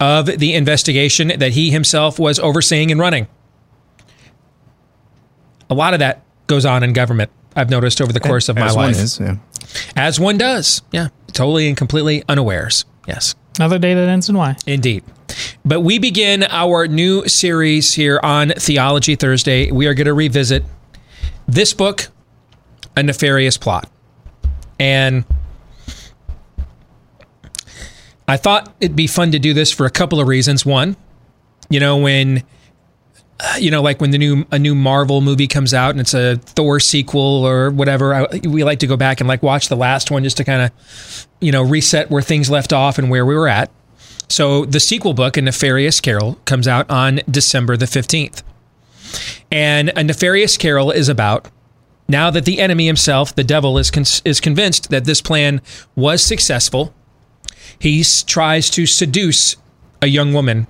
B: of the investigation that he himself was overseeing and running. A lot of that goes on in government. I've noticed over the eh, course of my
E: As one
B: life,
E: is, yeah.
B: as one does. Yeah, totally and completely unawares. Yes.
D: Another day that ends in Y.
B: Indeed. But we begin our new series here on Theology Thursday. We are going to revisit this book, A Nefarious Plot. And I thought it'd be fun to do this for a couple of reasons. One, you know, when uh, you know, like when the new a new Marvel movie comes out and it's a Thor sequel or whatever, I, we like to go back and like watch the last one just to kind of, you know, reset where things left off and where we were at. So the sequel book, A Nefarious Carol, comes out on December the 15th. And A Nefarious Carol is about now that the enemy himself, the devil, is, con- is convinced that this plan was successful, he tries to seduce a young woman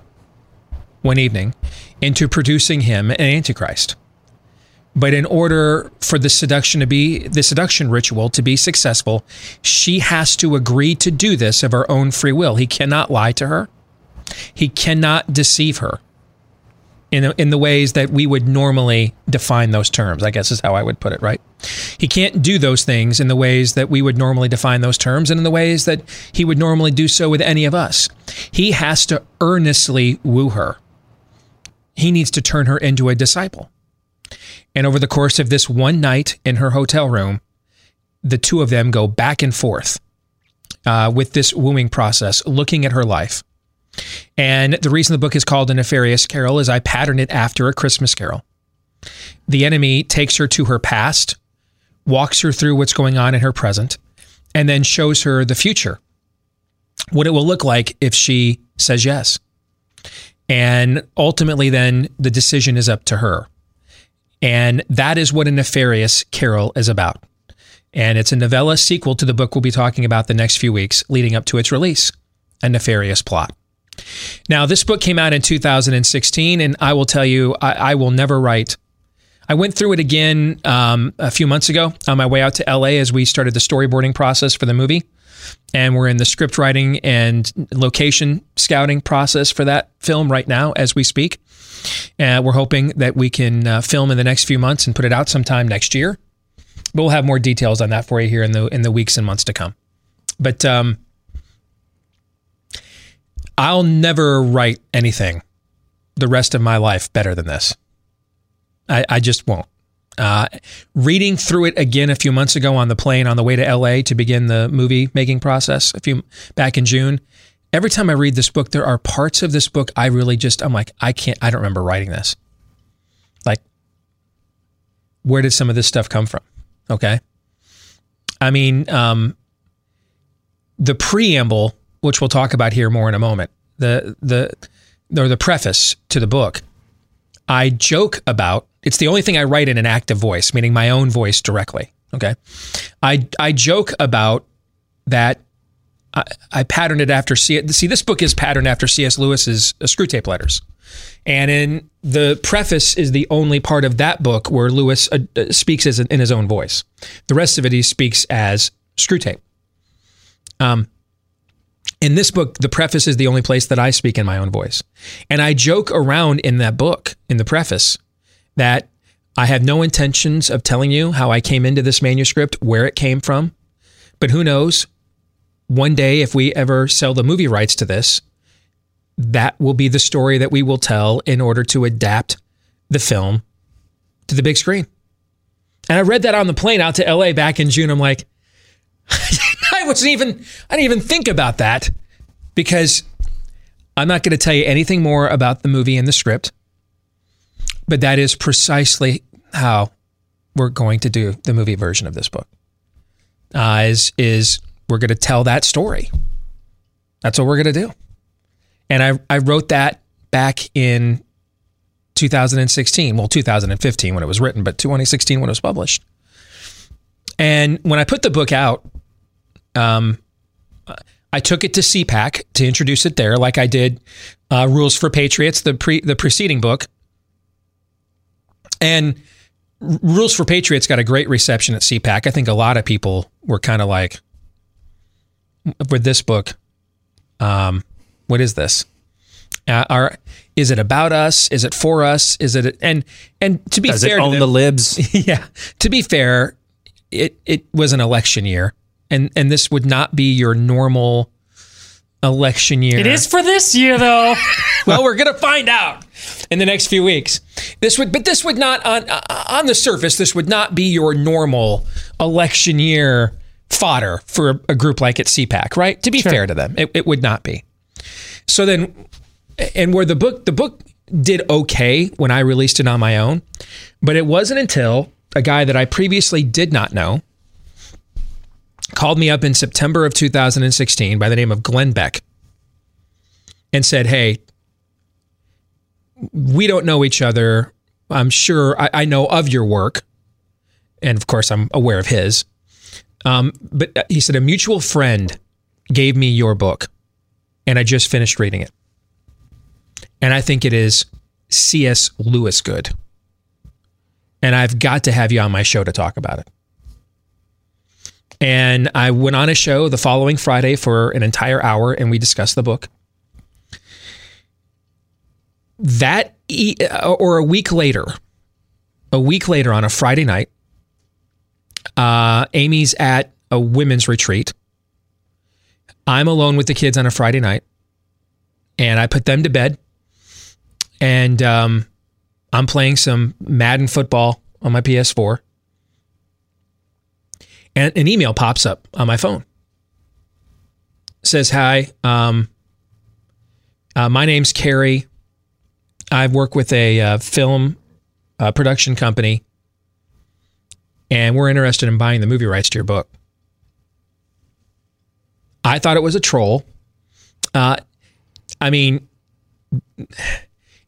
B: one evening into producing him an antichrist. But in order for the seduction to be the seduction ritual to be successful, she has to agree to do this of her own free will. He cannot lie to her. He cannot deceive her in the, in the ways that we would normally define those terms. I guess is how I would put it, right? He can't do those things in the ways that we would normally define those terms and in the ways that he would normally do so with any of us. He has to earnestly woo her. He needs to turn her into a disciple. And over the course of this one night in her hotel room, the two of them go back and forth uh, with this wooing process, looking at her life. And the reason the book is called A Nefarious Carol is I patterned it after A Christmas Carol. The enemy takes her to her past, walks her through what's going on in her present, and then shows her the future, what it will look like if she says yes. And ultimately, then the decision is up to her. And that is what a nefarious carol is about. And it's a novella sequel to the book we'll be talking about the next few weeks leading up to its release, A Nefarious Plot. Now, this book came out in 2016, and I will tell you, I, I will never write. I went through it again um, a few months ago on my way out to LA as we started the storyboarding process for the movie. And we're in the script writing and location scouting process for that film right now as we speak. Uh, we're hoping that we can uh, film in the next few months and put it out sometime next year. But we'll have more details on that for you here in the in the weeks and months to come. But um, I'll never write anything the rest of my life better than this. I, I just won't. Uh, reading through it again a few months ago on the plane on the way to LA to begin the movie making process a few back in June. Every time I read this book, there are parts of this book I really just I'm like I can't I don't remember writing this. Like, where did some of this stuff come from? Okay, I mean, um, the preamble, which we'll talk about here more in a moment, the the or the preface to the book, I joke about. It's the only thing I write in an active voice, meaning my own voice directly. Okay, I I joke about that. I, I patterned it after C. See, this book is patterned after C.S. Lewis's uh, Screwtape Letters, and in the preface is the only part of that book where Lewis uh, uh, speaks as in his own voice. The rest of it he speaks as Screwtape. Um, in this book, the preface is the only place that I speak in my own voice. And I joke around in that book, in the preface, that I have no intentions of telling you how I came into this manuscript, where it came from. But who knows? One day, if we ever sell the movie rights to this, that will be the story that we will tell in order to adapt the film to the big screen. And I read that on the plane out to LA back in June. I'm like, wasn't even, I didn't even think about that because I'm not going to tell you anything more about the movie and the script, but that is precisely how we're going to do the movie version of this book. Uh, is is we're going to tell that story. That's what we're going to do. And I I wrote that back in 2016, well 2015 when it was written, but 2016 when it was published. And when I put the book out, um, I took it to CPAC to introduce it there, like I did uh, Rules for Patriots, the pre the preceding book. And Rules for Patriots got a great reception at CPAC. I think a lot of people were kind of like, with this book, um, what is this? Uh, are is it about us? Is it for us? Is it and and to be
E: Does it
B: fair, to
E: own
B: them-
E: the libs?
B: yeah. To be fair, it it was an election year, and and this would not be your normal election year.
D: It is for this year, though.
B: well, we're gonna find out in the next few weeks. This would, but this would not on on the surface. This would not be your normal election year fodder for a group like at CPAC, right? To be fair to them, it, it would not be. So then, and where the book the book did okay when I released it on my own, but it wasn't until a guy that I previously did not know called me up in September of 2016 by the name of Glenn Beck. and said, Hey, we don't know each other. I'm sure I, I know of your work. And of course, I'm aware of his. Um, but he said, A mutual friend gave me your book, and I just finished reading it. And I think it is C.S. Lewis good. And I've got to have you on my show to talk about it. And I went on a show the following Friday for an entire hour and we discussed the book. That, e- or a week later, a week later on a Friday night, uh, Amy's at a women's retreat. I'm alone with the kids on a Friday night and I put them to bed. And um, I'm playing some Madden football on my PS4 and an email pops up on my phone. says, "Hi, um, uh, my name's Carrie. I work with a uh, film uh, production company, and we're interested in buying the movie rights to your book." I thought it was a troll. Uh, I mean,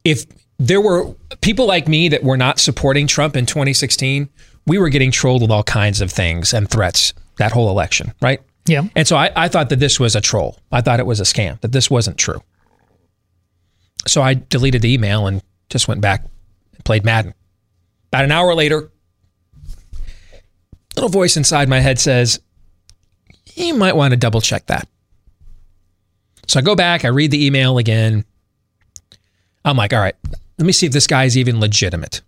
B: if there were people like me that were not supporting Trump in 2016, we were getting trolled with all kinds of things and threats that whole election, right?
D: Yeah.
B: And so I, I thought that this was a troll. I thought it was a scam, that this wasn't true. So I deleted the email and just went back and played Madden. About an hour later, little voice inside my head says, you might want to double check that. So I go back, I read the email again. I'm like, all right, let me see if this guy is even legitimate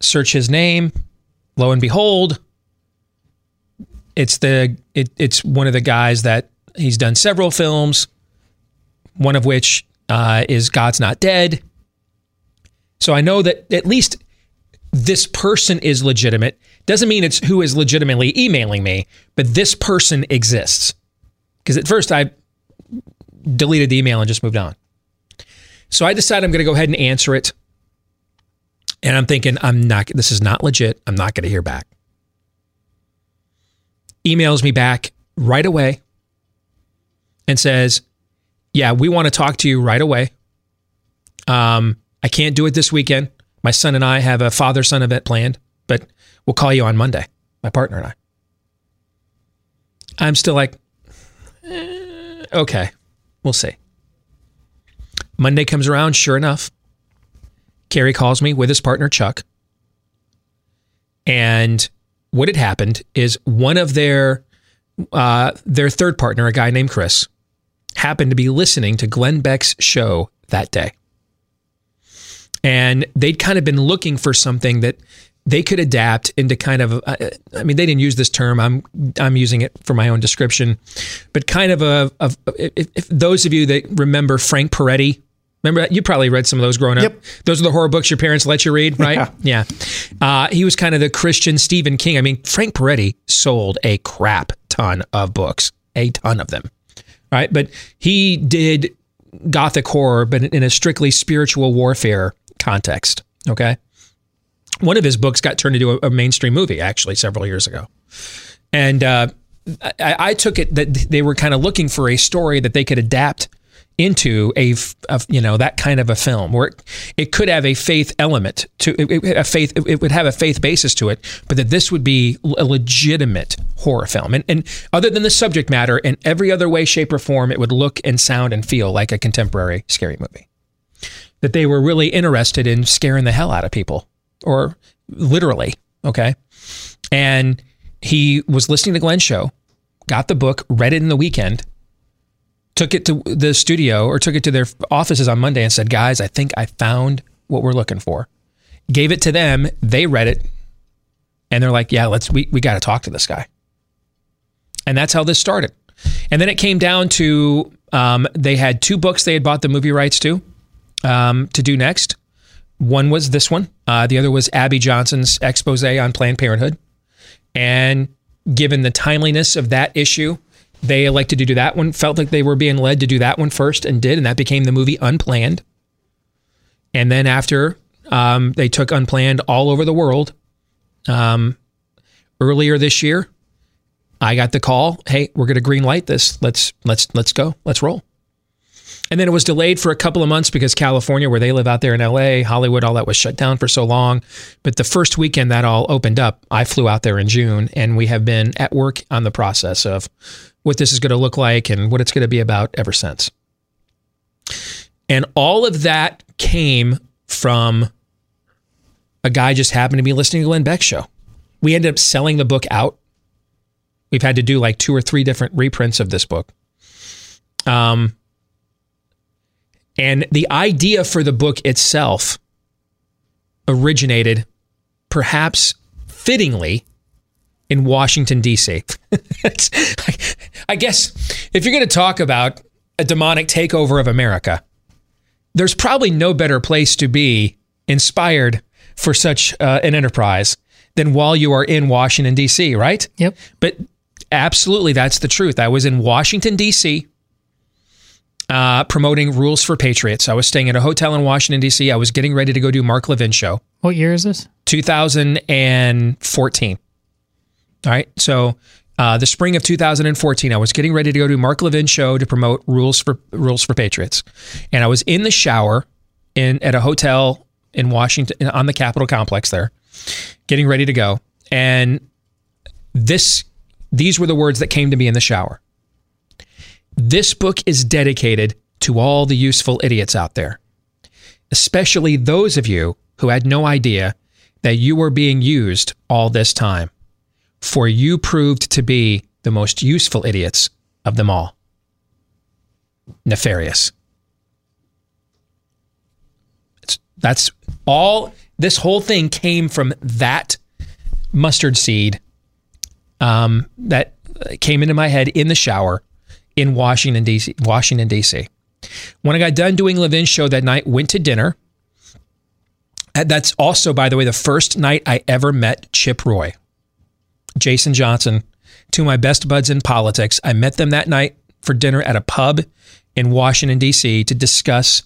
B: search his name. Lo and behold, it's the it, it's one of the guys that he's done several films, one of which uh, is God's Not Dead. So I know that at least this person is legitimate. Doesn't mean it's who is legitimately emailing me, but this person exists. Because at first I deleted the email and just moved on. So I decided I'm going to go ahead and answer it. And I'm thinking, I'm not, this is not legit. I'm not going to hear back. Emails me back right away and says, Yeah, we want to talk to you right away. Um, I can't do it this weekend. My son and I have a father son event planned, but we'll call you on Monday, my partner and I. I'm still like, eh, okay, we'll see. Monday comes around, sure enough, Carrie calls me with his partner, Chuck. And what had happened is one of their uh, their third partner, a guy named Chris, happened to be listening to Glenn Beck's show that day. And they'd kind of been looking for something that they could adapt into kind of uh, I mean they didn't use this term I'm I'm using it for my own description but kind of a, of if, if those of you that remember Frank Peretti Remember that? You probably read some of those growing up.
E: Yep.
B: Those are the horror books your parents let you read, right? Yeah. Uh, he was kind of the Christian Stephen King. I mean, Frank Peretti sold a crap ton of books, a ton of them, right? But he did gothic horror, but in a strictly spiritual warfare context. Okay. One of his books got turned into a, a mainstream movie actually several years ago. And uh, I, I took it that they were kind of looking for a story that they could adapt into a, a, you know that kind of a film where it, it could have a faith element to it, a faith it would have a faith basis to it but that this would be a legitimate horror film. And, and other than the subject matter in every other way shape or form it would look and sound and feel like a contemporary scary movie. That they were really interested in scaring the hell out of people or literally okay? And he was listening to Glenn's show got the book read it in the weekend took it to the studio or took it to their offices on Monday and said, "Guys, I think I found what we're looking for." Gave it to them. They read it, and they're like, "Yeah, let's we we got to talk to this guy." And that's how this started. And then it came down to um, they had two books they had bought the movie rights to um, to do next. One was this one. Uh, the other was Abby Johnson's expose on Planned Parenthood. And given the timeliness of that issue, they elected to do that one, felt like they were being led to do that one first and did, and that became the movie Unplanned. And then after um, they took Unplanned all over the world, um, earlier this year, I got the call, "Hey, we're going to green light this. Let's let's let's go. Let's roll." And then it was delayed for a couple of months because California, where they live out there in LA, Hollywood, all that was shut down for so long. But the first weekend that all opened up, I flew out there in June and we have been at work on the process of what this is going to look like and what it's going to be about ever since. And all of that came from a guy just happened to be listening to Glenn Beck's show. We ended up selling the book out. We've had to do like two or three different reprints of this book. Um, and the idea for the book itself originated, perhaps fittingly, in Washington, D.C. I guess if you're going to talk about a demonic takeover of America, there's probably no better place to be inspired for such uh, an enterprise than while you are in Washington, D.C., right?
D: Yep.
B: But absolutely, that's the truth. I was in Washington, D.C. Uh, promoting Rules for Patriots. I was staying at a hotel in Washington, D.C. I was getting ready to go do Mark Levin show.
D: What year is this?
B: 2014. All right. So uh, the spring of 2014, I was getting ready to go to Mark Levin show to promote Rules for Rules for Patriots, and I was in the shower in at a hotel in Washington on the Capitol complex there, getting ready to go, and this these were the words that came to me in the shower. This book is dedicated to all the useful idiots out there, especially those of you who had no idea that you were being used all this time, for you proved to be the most useful idiots of them all. Nefarious. It's, that's all, this whole thing came from that mustard seed um, that came into my head in the shower in Washington D.C. Washington D.C. When I got done doing Levin's show that night, went to dinner. Uh, that's also, by the way, the first night I ever met Chip Roy, Jason Johnson, two of my best buds in politics. I met them that night for dinner at a pub in Washington D.C. to discuss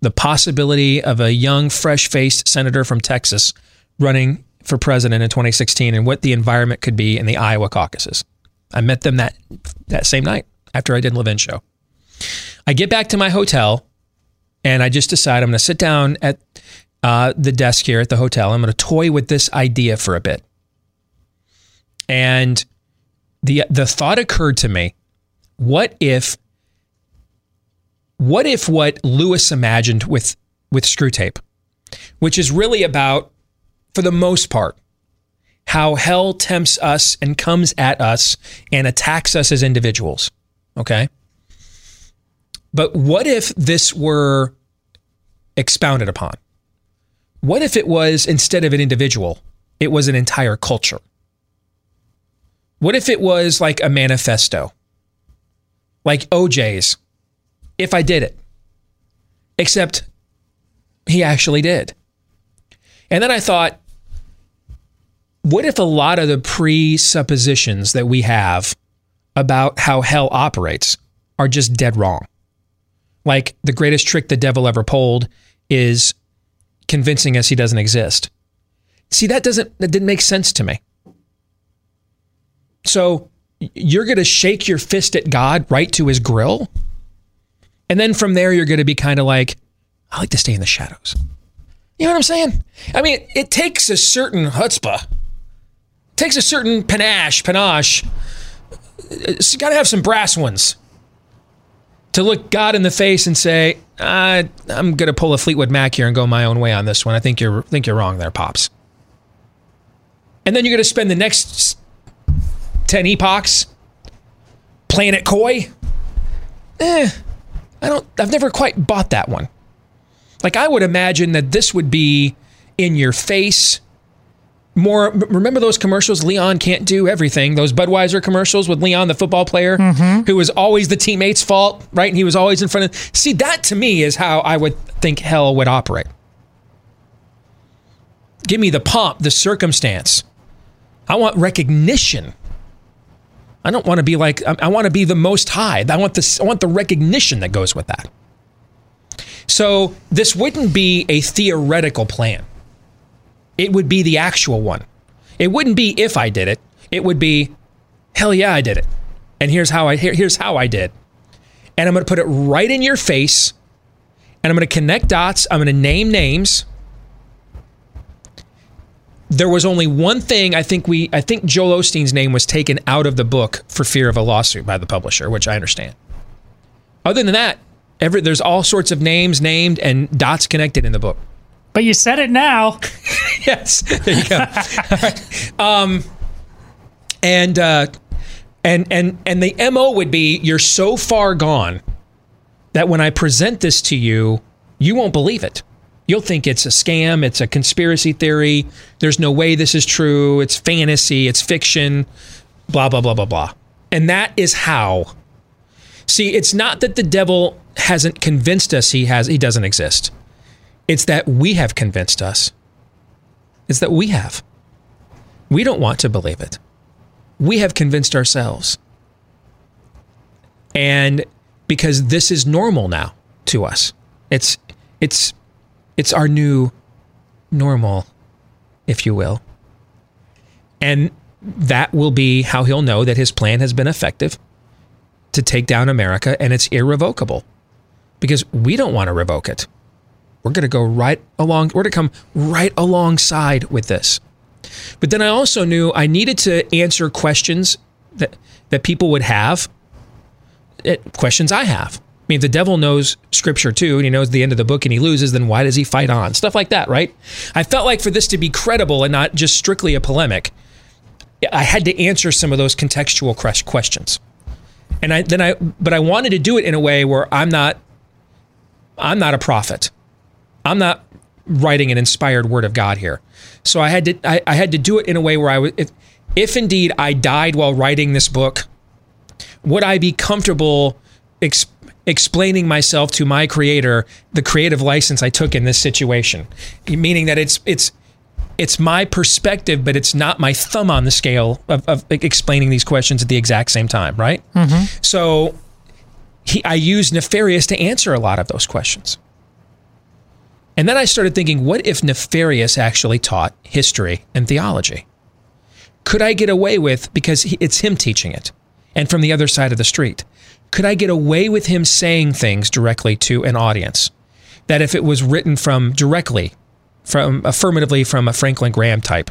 B: the possibility of a young, fresh-faced senator from Texas running for president in 2016 and what the environment could be in the Iowa caucuses. I met them that that same night after I did Levin show. I get back to my hotel and I just decide I'm going to sit down at uh, the desk here at the hotel. I'm going to toy with this idea for a bit. And the the thought occurred to me, what if what if what Lewis imagined with with Screwtape, which is really about for the most part, how hell tempts us and comes at us and attacks us as individuals. Okay. But what if this were expounded upon? What if it was instead of an individual, it was an entire culture? What if it was like a manifesto? Like OJ's, if I did it, except he actually did. And then I thought, what if a lot of the presuppositions that we have about how hell operates are just dead wrong? Like the greatest trick the devil ever pulled is convincing us he doesn't exist. See, that doesn't that didn't make sense to me. So you're going to shake your fist at God right to his grill? And then from there you're going to be kind of like I like to stay in the shadows. You know what I'm saying? I mean, it takes a certain chutzpah takes a certain panache, panache. It's got to have some brass ones to look God in the face and say, uh, "I'm going to pull a Fleetwood Mac here and go my own way on this one." I think you're think you're wrong there, pops. And then you're going to spend the next ten epochs playing it coy. Eh, I don't. I've never quite bought that one. Like I would imagine that this would be in your face more remember those commercials leon can't do everything those budweiser commercials with leon the football player
D: Mhm.
B: who was always the teammate's fault right? And he was always in front of see that to me is how i would think hell would operate. Give me the pomp the circumstance. I want recognition. I don't want to be like i, I want to be the most high. I want this i want the recognition that goes with that. So this wouldn't be a theoretical plan it would be the actual one. It wouldn't be if I did it. It would be, hell yeah, I did it. And here's how I here, here's how I did. and I'm going to put it right in your face and I'm going to connect dots. I'm going to name names. There was only one thing I think we I think Joel Osteen's name was taken out of the book for fear of a lawsuit by the publisher, which I understand. Other than that, every there's all sorts of names named and dots connected in the book.
D: But you said it now.
B: yes, there you go. Um, and uh, and and and the mo would be you're so far gone that when I present this to you, you won't believe it. You'll think it's a scam, it's a conspiracy theory. There's no way this is true. It's fantasy, it's fiction, blah blah blah blah blah. And that is how. See, it's not that the devil hasn't convinced us he has he doesn't exist. It's that we have convinced us. It's that we have. We don't want to believe it. We have convinced ourselves. And because this is normal now to us. It's it's it's our new normal, if you will. And that will be how he'll know that his plan has been effective to take down America and it's irrevocable. Because we don't want to revoke it. We're going to go right along, we're going to come right alongside with this. But then I also knew I needed to answer questions that, that people would have, eh, questions I have. I mean, if the devil knows scripture too, and he knows the end of the book and he loses, then why does he fight on? Stuff like that, right? I felt like for this to be credible and not just strictly a polemic, I had to answer some of those contextual questions. And I then I but I wanted to do it in a way where I'm not I'm not a prophet. I'm not writing an inspired word of God here. So I had to I, I had to do it in a way where I would if, if indeed I died while writing this book, would I be comfortable ex- explaining myself to my creator the creative license I took in this situation? Meaning that it's it's it's my perspective, but it's not my thumb on the scale of, of explaining these questions at the exact same time, right?
D: Mm-hmm.
B: So he, I use Nefarious to answer a lot of those questions. And then I started thinking, what if Nefarious actually taught history and theology? Could I get away with, because it's him teaching it, and from the other side of the street, could I get away with him saying things directly to an audience? That if it was written from directly, from affirmatively from a Franklin Graham type,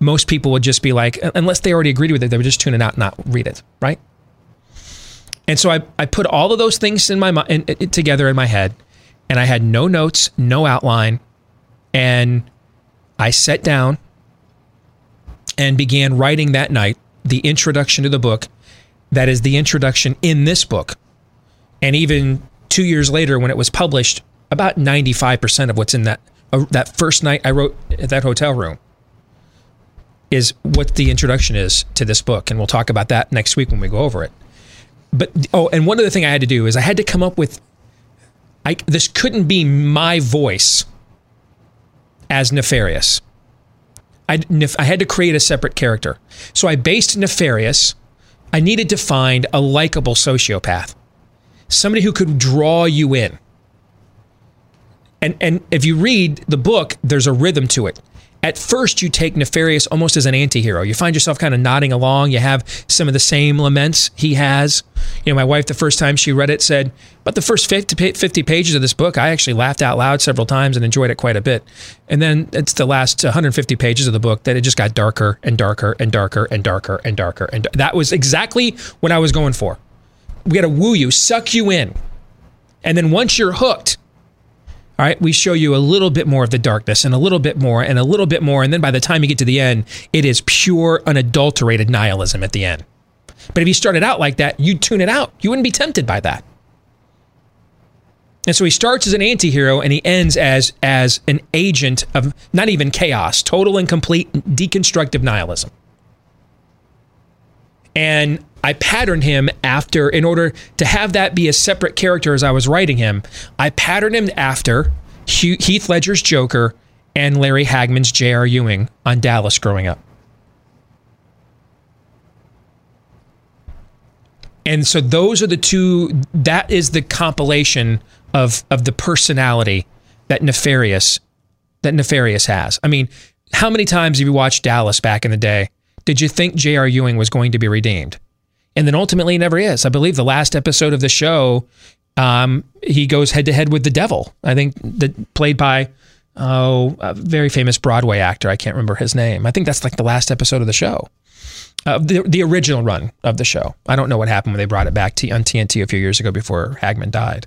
B: most people would just be like, unless they already agreed with it, they would just tune it out and not read it, right? And so I, I put all of those things in my mind together in my head and I had no notes, no outline. And I sat down and began writing that night the introduction to the book that is the introduction in this book. And even two years later, when it was published, about 95% of what's in that, uh, that first night I wrote at that hotel room is what the introduction is to this book. And we'll talk about that next week when we go over it. But, oh, and one other thing I had to do is I had to come up with I, this couldn't be my voice as Nefarious. I, I had to create a separate character. So I based Nefarious. I needed to find a likable sociopath, somebody who could draw you in. And, and if you read the book, there's a rhythm to it at first you take Nefarious almost as an anti-hero. You find yourself kind of nodding along. You have some of the same laments he has. You know, my wife, the first time she read it, said, but the first 50, 50 pages of this book, I actually laughed out loud several times and enjoyed it quite a bit. And then it's the last 150 pages of the book that it just got darker and darker and darker and darker and darker. And that was exactly what I was going for. We got to woo you, suck you in. And then once you're hooked, all right, we show you a little bit more of the darkness and a little bit more and a little bit more. And then by the time you get to the end, it is pure, unadulterated nihilism at the end. But if you started out like that, you'd tune it out. You wouldn't be tempted by that. And so he starts as an anti-hero and he ends as as an agent of not even chaos, total and complete deconstructive nihilism. And I patterned him after, in order to have that be a separate character as I was writing him, I patterned him after Heath Ledger's Joker and Larry Hagman's J.R. Ewing on Dallas growing up. And so those are the two, that is the compilation of, of the personality that Nefarious, that Nefarious has. I mean, how many times have you watched Dallas back in the day? Did you think J.R. Ewing was going to be redeemed? And then ultimately never is. I believe the last episode of the show, um, he goes head to head with the devil. I think that played by oh a very famous Broadway actor. I can't remember his name. I think that's like the last episode of the show. Uh, the the original run of the show. I don't know what happened when they brought it back to, on TNT a few years ago before Hagman died.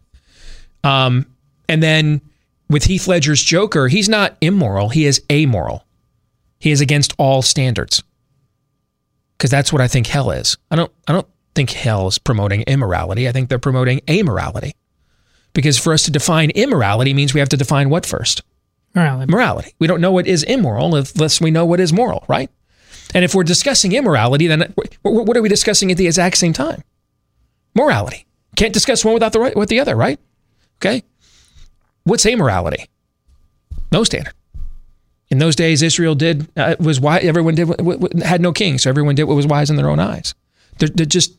B: Um, and then with Heath Ledger's Joker, he's not immoral; he is amoral. He is against all standards. Because that's what I think hell is. I don't. I don't think hell is promoting immorality. I think they're promoting amorality. Because for us to define immorality means we have to define what first?
D: Morality.
B: Morality. We don't know what is immoral unless we know what is moral, right? And if we're discussing immorality, then what are we discussing at the exact same time? Morality. Can't discuss one without the right with the other, right? Okay. What's amorality? No standard. In those days, Israel did uh, was why everyone did had no king, so everyone did what was wise in their own eyes. They're, they're just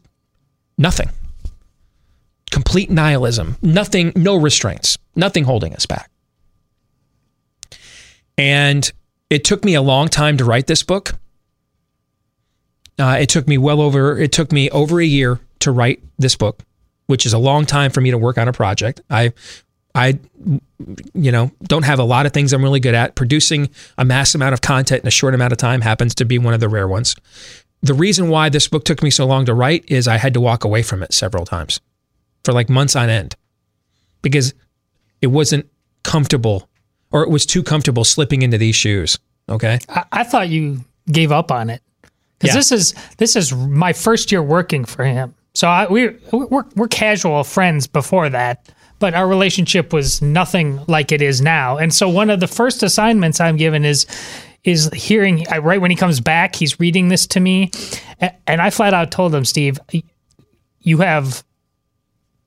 B: nothing. Complete nihilism. Nothing. No restraints. Nothing holding us back. And it took me a long time to write this book. Uh, it took me well over. It took me over a year to write this book, which is a long time for me to work on a project. I, I, you know, don't have a lot of things I'm really good at. Producing a mass amount of content in a short amount of time happens to be one of the rare ones. The reason why this book took me so long to write is I had to walk away from it several times, for like months on end, because it wasn't comfortable, or it was too comfortable slipping into these shoes. Okay.
D: I, I thought you gave up on it because
B: Yeah.
D: this is this is my first year working for him. So I, we we're we're casual friends before that, but our relationship was nothing like it is now. And so one of the first assignments I'm given is is hearing right when he comes back, he's reading this to me, and I flat out told him, Steve, you have,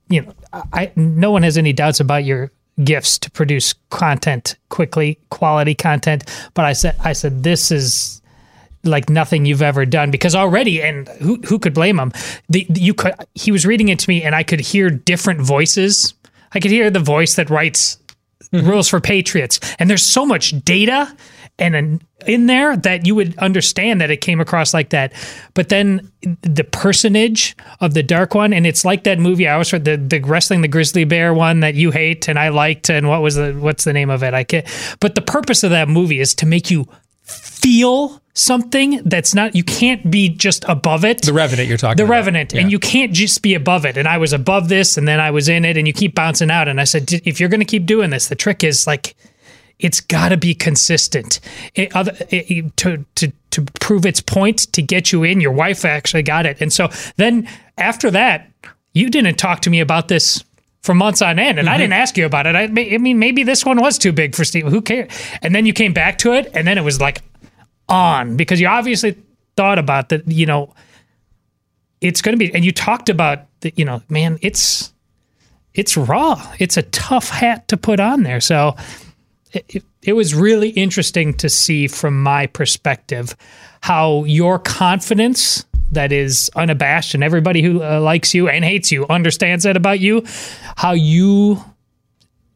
D: you know, I no one has any doubts about your gifts to produce content quickly, quality content. But I said, I said this is like nothing you've ever done because already and who who could blame him the, you could he was reading it to me and I could hear different voices I could hear the voice that writes rules for patriots. And there's so much data and an, in there that you would understand that it came across like that. But then the personage of the dark one and it's like that movie I was the the wrestling the grizzly bear one that you hate and I liked and what was the what's the name of it? I can't but the purpose of that movie is to make you feel something that's not you can't be just above it.
B: The Revenant you're talking
D: the
B: about.
D: revenant. And you can't just be above it. And i was above this and then i was in it and you keep bouncing out. And i said "D- if you're going to keep doing this the trick is like it's got to be consistent. It, other, it, to, to, to prove its point to get you in your wife actually got it. And so then after that you didn't talk to me about this for months on end and i mm-hmm. didn't ask you about it. I, I mean maybe this one was too big for steve. Who cares and then you came back to it and then it was like on because you obviously thought about that you know it's going to be and you talked about the, you know man it's it's raw. It's a tough hat to put on there. So it, it, it was really interesting to see from my perspective how your confidence that is unabashed and everybody who uh, likes you and hates you understands that about you how you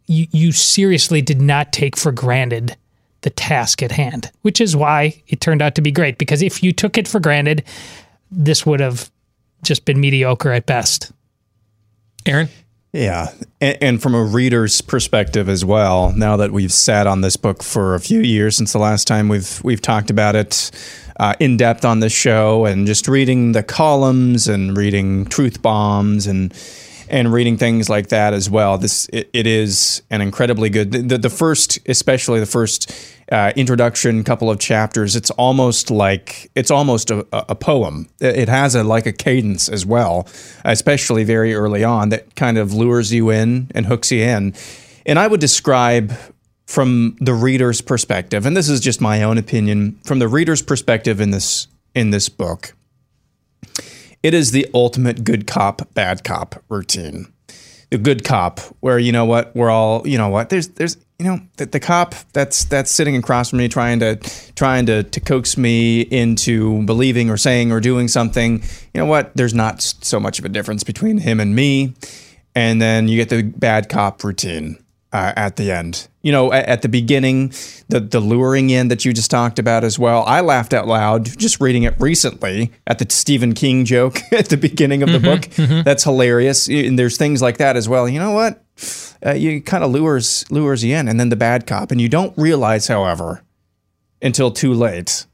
D: you, you seriously did not take for granted the task at hand, which is why it turned out to be great. Because if you took it for granted, this would have just been mediocre at best.
B: Aaron?
E: Yeah. And, and from a reader's perspective as well, now that we've sat on this book for a few years since the last time we've we've talked about it uh, in depth on this show and just reading the columns and reading truth bombs and and reading things like that as well. This it, it is an incredibly good. The, the first, especially the first uh, introduction, couple of chapters. It's almost like it's almost a, a poem. It has a like a cadence as well, especially very early on that kind of lures you in and hooks you in. And I would describe from the reader's perspective, and this is just my own opinion, from the reader's perspective in this in this book it is the ultimate good cop bad cop routine. The good cop where you know what we're all you know what there's there's you know the, the cop that's that's sitting across from me trying to trying to to coax me into believing or saying or doing something you know what there's not so much of a difference between him and me. And then you get the bad cop routine uh, at the end. You know, at, at, the beginning, the the luring in that you just talked about as well. I laughed out loud just reading it recently at the Stephen King joke at the beginning of the mm-hmm, book. Mm-hmm. That's hilarious. And there's things like that as well. You know what? Uh, you kind of lures lures you in, and then the bad cop, and you don't realize, however, until too late,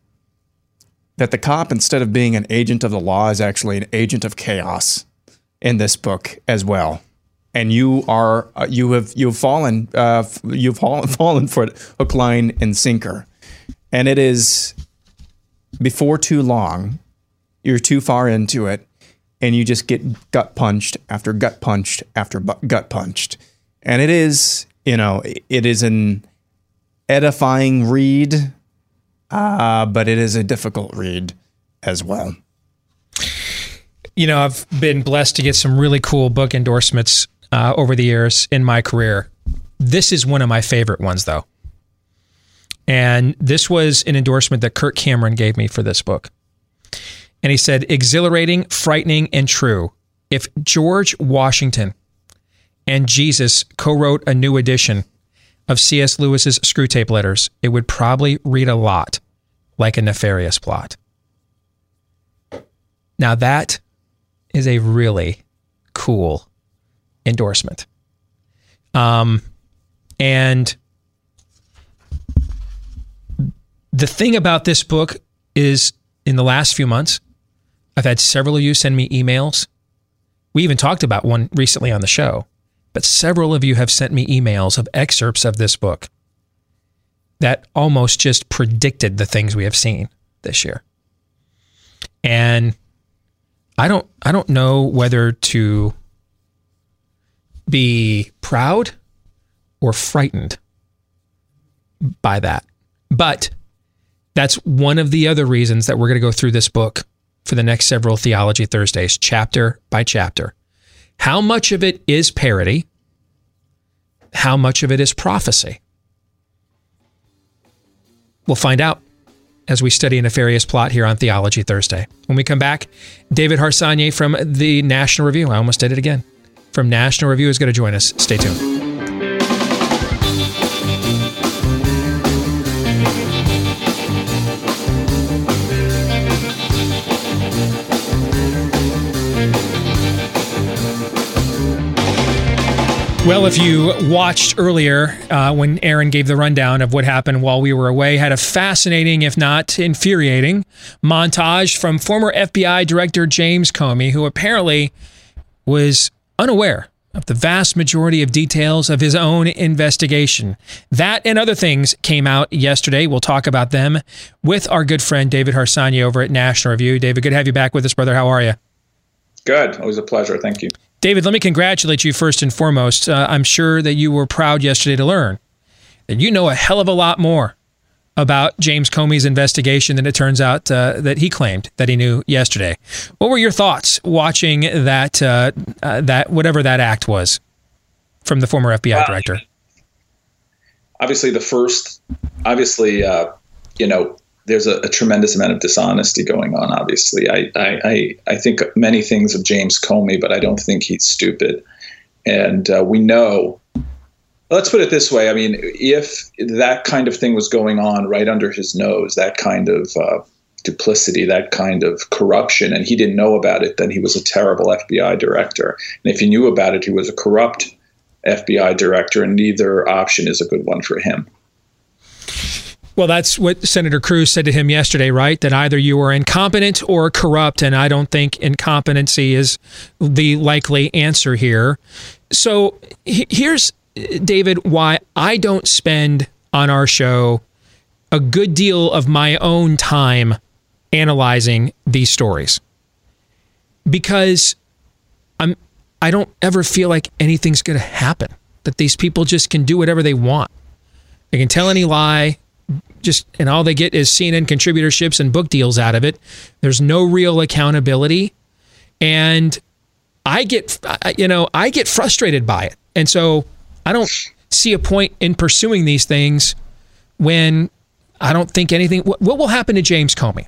E: that the cop, instead of being an agent of the law, is actually an agent of chaos in this book as well and you are uh, you have you've fallen uh, you've fallen, for hook line and sinker. And it is before too long you're too far into it and you just get gut punched after gut punched after gut punched. And it is you know it is an edifying read uh, but it is a difficult read as well.
B: You know i've been blessed to get some really cool book endorsements uh, over the years in my career. This is one of my favorite ones, though. And this was an endorsement that Kirk Cameron gave me for this book. And he said, exhilarating, frightening, and true. If George Washington and Jesus co wrote a new edition of C.S. Lewis's Screwtape Letters, it would probably read a lot like a nefarious plot. Now, that is a really cool endorsement. Um, and the thing about this book is in the last few months, I've had several of you send me emails. We even talked about one recently on the show, but several of you have sent me emails of excerpts of this book that almost just predicted the things we have seen this year. And I don't I don't know whether to be proud or frightened by that. But that's one of the other reasons that we're going to go through this book for the next several Theology Thursdays, chapter by chapter. How much of it is parody? How much of it is prophecy? We'll find out as we study a nefarious plot here on Theology Thursday. When we come back, David Harsanyi from the National Review. I almost did it again from National Review is going to join us. Stay tuned. Well, if you watched earlier uh, when Aaron gave the rundown of what happened while we were away, had a fascinating, if not infuriating, montage from former FBI Director James Comey, who apparently was unaware of the vast majority of details of his own investigation. That and other things came out yesterday. We'll talk about them with our good friend David Harsanyi over at National Review. David, good to have you back with us, brother. How are you?
R: Good. Always a pleasure. Thank you.
B: David, let me congratulate you first and foremost. Uh, I'm sure that you were proud yesterday to learn that you know a hell of a lot more about James Comey's investigation than it turns out uh, that he claimed that he knew yesterday. What were your thoughts watching that uh, uh, that whatever that act was from the former FBI director?
R: Obviously, the first, obviously, uh, you know, there's a, a, tremendous amount of dishonesty going on. Obviously, I, I, I, I think many things of James Comey, but I don't think he's stupid. And uh, we know Let's put it this way. I mean, if that kind of thing was going on right under his nose, that kind of uh, duplicity, that kind of corruption, and he didn't know about it, then he was a terrible FBI director. And if he knew about it, he was a corrupt FBI director, and neither option is a good one for him.
B: Well, that's what Senator Cruz said to him yesterday, right? That either you are incompetent or corrupt, and I don't think incompetency is the likely answer here. So here's David, why I don't spend on our show a good deal of my own time analyzing these stories because I'm I don't ever feel like anything's going to happen that these people just can do whatever they want. They can tell any lie just and all they get is CNN contributorships and book deals out of it. There's no real accountability and I get you know, I get frustrated by it. And so I don't see a point in pursuing these things when I don't think anything. What, what will happen to James Comey?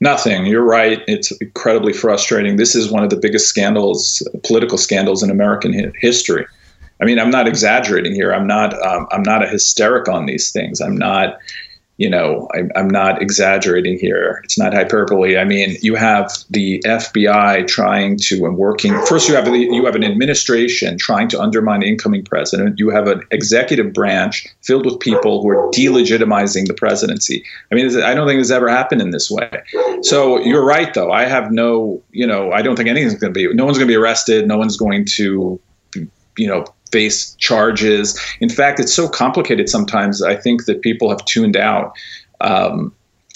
R: Nothing. You're right. It's incredibly frustrating. This is one of the biggest scandals, political scandals in American history. I mean, I'm not exaggerating here. I'm not. Um, I'm not a hysteric on these things. I'm not. You know, I, I'm not exaggerating here. It's not hyperbole. I mean, you have the FBI trying to and working. First, you have you have an administration trying to undermine the incoming president. You have an executive branch filled with people who are delegitimizing the presidency. I mean, I don't think this ever happened in this way. So you're right, though. I have no. You know, I don't think anything's going to be. No one's going to be arrested. No one's going to. You know, face charges. In fact, it's so complicated sometimes. I think that people have tuned out. Um,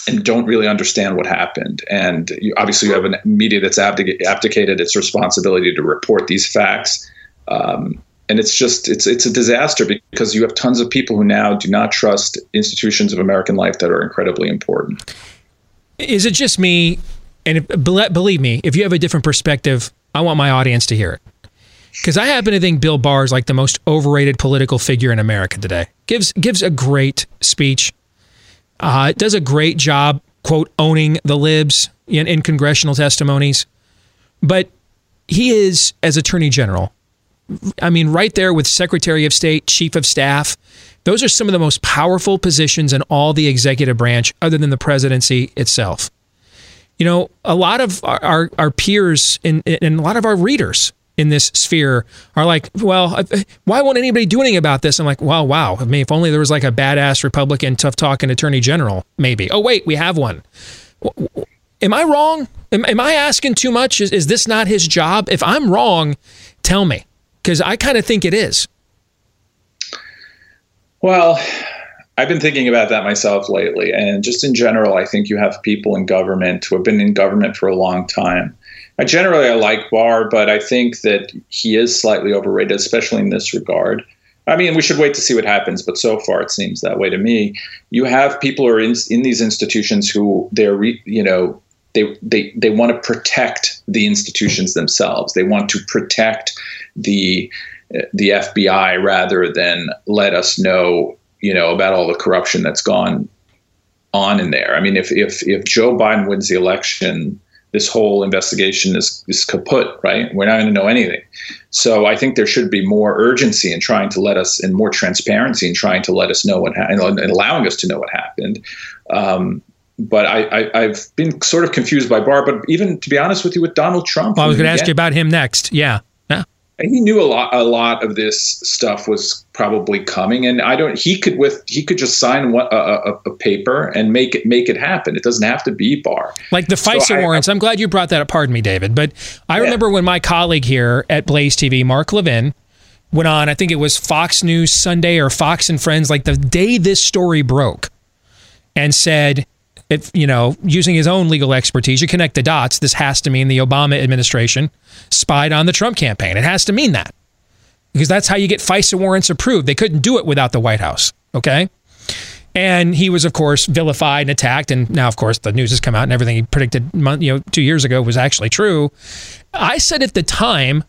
R: and don't really understand what happened. And you, obviously, you have a media that's abdic- abdicated its responsibility to report these facts. Um, and it's just it's it's a disaster because you have tons of people who now do not trust institutions of American life that are incredibly important.
B: Is it just me? And if, believe me, if you have a different perspective, I want my audience to hear it. Because I happen to think Bill Barr is like the most overrated political figure in America today. Gives gives a great speech. Uh, does a great job, quote, owning the libs in, in congressional testimonies. But he is, as Attorney General, I mean, right there with Secretary of State, Chief of Staff, those are some of the most powerful positions in all the executive branch, other than the presidency itself. You know, a lot of our, our, our peers and, and a lot of our readers in this sphere are like, well, uh, why won't anybody do anything about this? I'm like, well, wow. I mean, if only there was like a badass Republican, tough talking attorney general, maybe. Oh, wait, we have one. Am I wrong? Am, am I asking too much? Is, is this not his job? If I'm wrong, tell me, because I kind of think it is.
R: Well, I've been thinking about that myself lately. And just in general, I think you have people in government who have been in government for a long time I generally I like Barr, but I think that he is slightly overrated, especially in this regard. I mean, we should wait to see what happens, but so far it seems that way to me. You have people who are in, in these institutions who they're, re, you know, they, they, they want to protect the institutions themselves. They want to protect the, the FBI rather than let us know, you know, about all the corruption that's gone on in there. I mean, if, if, if Joe Biden wins the election, this whole investigation is, is kaput, right? We're not going to know anything. So I think there should be more urgency in trying to let us, and more transparency in trying to let us know what happened, and allowing us to know what happened. Um, but I, I, have been sort of confused by Barr. But even to be honest with you, with Donald Trump,
B: well, I was going to ask you about him next. Yeah,
R: he knew a lot a lot of this stuff was probably coming. And i don't he could with he could just sign one, a, a, a, paper and make it make it happen. It doesn't have to be Barr.
B: Like the FISA so warrants I, am glad you brought that up. Pardon me david. But i yeah. remember when my colleague here at blaze tv mark levin went on i think it was fox news sunday or fox and friends like the day this story broke and said if you know, using his own legal expertise, you connect the dots. This has to mean the Obama administration spied on the Trump campaign. It has to mean that because that's how you get FISA warrants approved. They couldn't do it without the White House. Okay. And he was, of course, vilified and attacked. And now, of course, the news has come out and everything he predicted, you know, two years ago was actually true. I said at the time,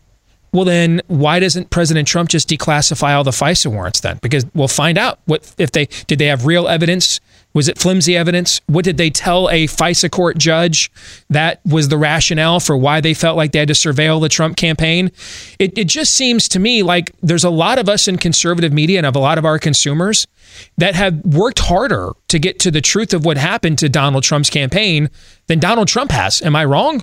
B: well, then why doesn't President Trump just declassify all the FISA warrants then? Because we'll find out what if they did they have real evidence was it flimsy evidence? What did they tell a FISA court judge that was the rationale for why they felt like they had to surveil the Trump campaign? It, it just seems to me like there's a lot of us in conservative media and of a lot of our consumers that have worked harder to get to the truth of what happened to Donald Trump's campaign than Donald Trump has. Am I wrong?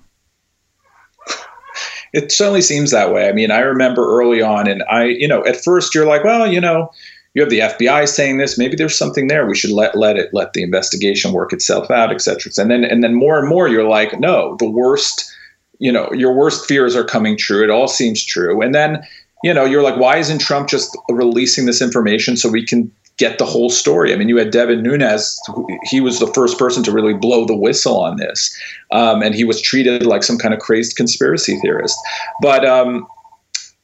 R: It certainly seems that way. I mean, I remember early on, and I, you know, at first you're like, well, you know, you have the FBI saying this. Maybe there's something there. We should let let it let the investigation work itself out, et cetera. And then and then more and more, you're like, no, the worst. You know, your worst fears are coming true. It all seems true. And then, you know, you're like, why isn't Trump just releasing this information so we can get the whole story. I mean, you had Devin Nunes; he was the first person to really blow the whistle on this, um, and he was treated like some kind of crazed conspiracy theorist. But um,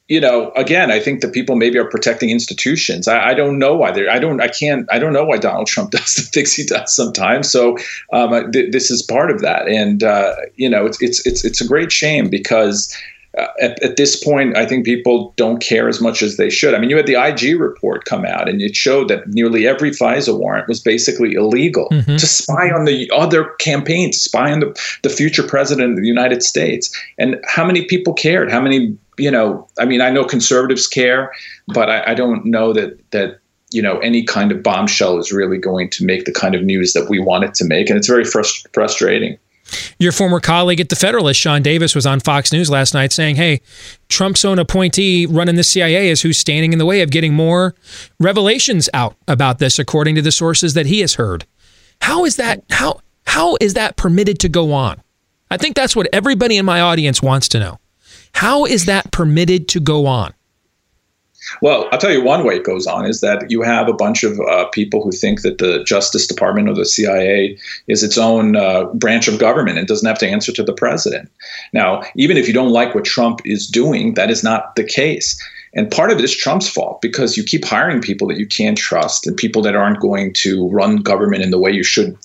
R: you know, again, I think that people maybe are protecting institutions. I, I don't know why they're. I don't. I can't. I don't know why Donald Trump does the things he does sometimes. So um, th- this is part of that, and uh, you know, it's it's it's it's a great shame because. Uh, at, at, this point, I think people don't care as much as they should. I mean, you had the IG report come out, and it showed that nearly every FISA warrant was basically illegal mm-hmm. to spy on the other campaign, to spy on the, the future president of the United States. And how many people cared? How many you know, I mean, I know conservatives care, but I, I don't know that that you know any kind of bombshell is really going to make the kind of news that we want it to make, and it's very frust- frustrating.
B: Your former colleague at the Federalist, Sean Davis, was on Fox News last night saying, hey, Trump's own appointee running the CIA is who's standing in the way of getting more revelations out about this, according to the sources that he has heard. How is that? How how is that permitted to go on? I think that's what everybody in my audience wants to know. How is that permitted to go on?
R: Well, I'll tell you one way it goes on is that you have a bunch of uh, people who think that the Justice Department or the CIA is its own uh, branch of government and doesn't have to answer to the president. Now, even if you don't like what Trump is doing, that is not the case. And part of it is Trump's fault because you keep hiring people that you can't trust and people that aren't going to run government in the way you should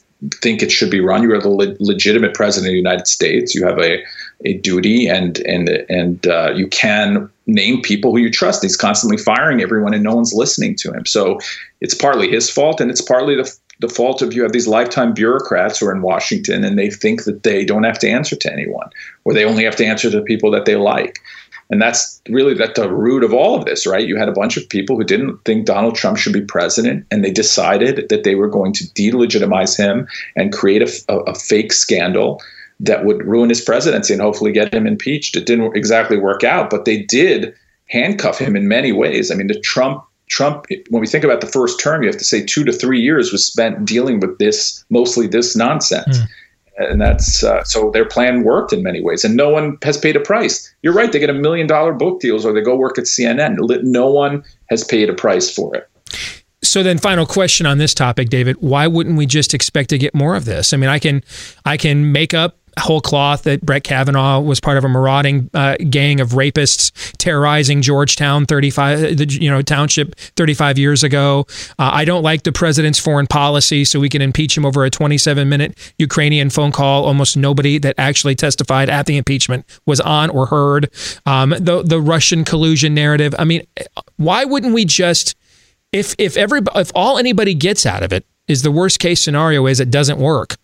R: think it should be run. You are the le- legitimate president of the United States. You have a, a duty, and and and uh, you can name people who you trust. He's constantly firing everyone, and no one's listening to him. So it's partly his fault, and it's partly the the fault of you have these lifetime bureaucrats who are in Washington, and they think that they don't have to answer to anyone, or they only have to answer to people that they like. And that's really at the root of all of this, right? You had a bunch of people who didn't think Donald Trump should be president, and they decided that they were going to delegitimize him and create a, a, a fake scandal that would ruin his presidency and hopefully get him impeached. It didn't exactly work out, but they did handcuff him in many ways. I mean, the Trump Trump, when we think about the first term, you have to say two to three years was spent dealing with this, mostly this nonsense. Mm and that's uh, so their plan worked in many ways. And no one has paid a price. You're right they get a million dollar book deals or they go work at cnn no one has paid a price for it.
B: So then final question on this topic david. Why wouldn't we just expect to get more of this? I mean i can i can make up whole cloth that Brett Kavanaugh was part of a marauding uh, gang of rapists terrorizing Georgetown 35 the you know township 35 years ago. Uh, I don't like the president's foreign policy so we can impeach him over a 27 minute Ukrainian phone call. Almost nobody that actually testified at the impeachment was on or heard. Um, the the Russian collusion narrative. I mean, why wouldn't we just if if every if all anybody gets out of it is the worst case scenario is it doesn't work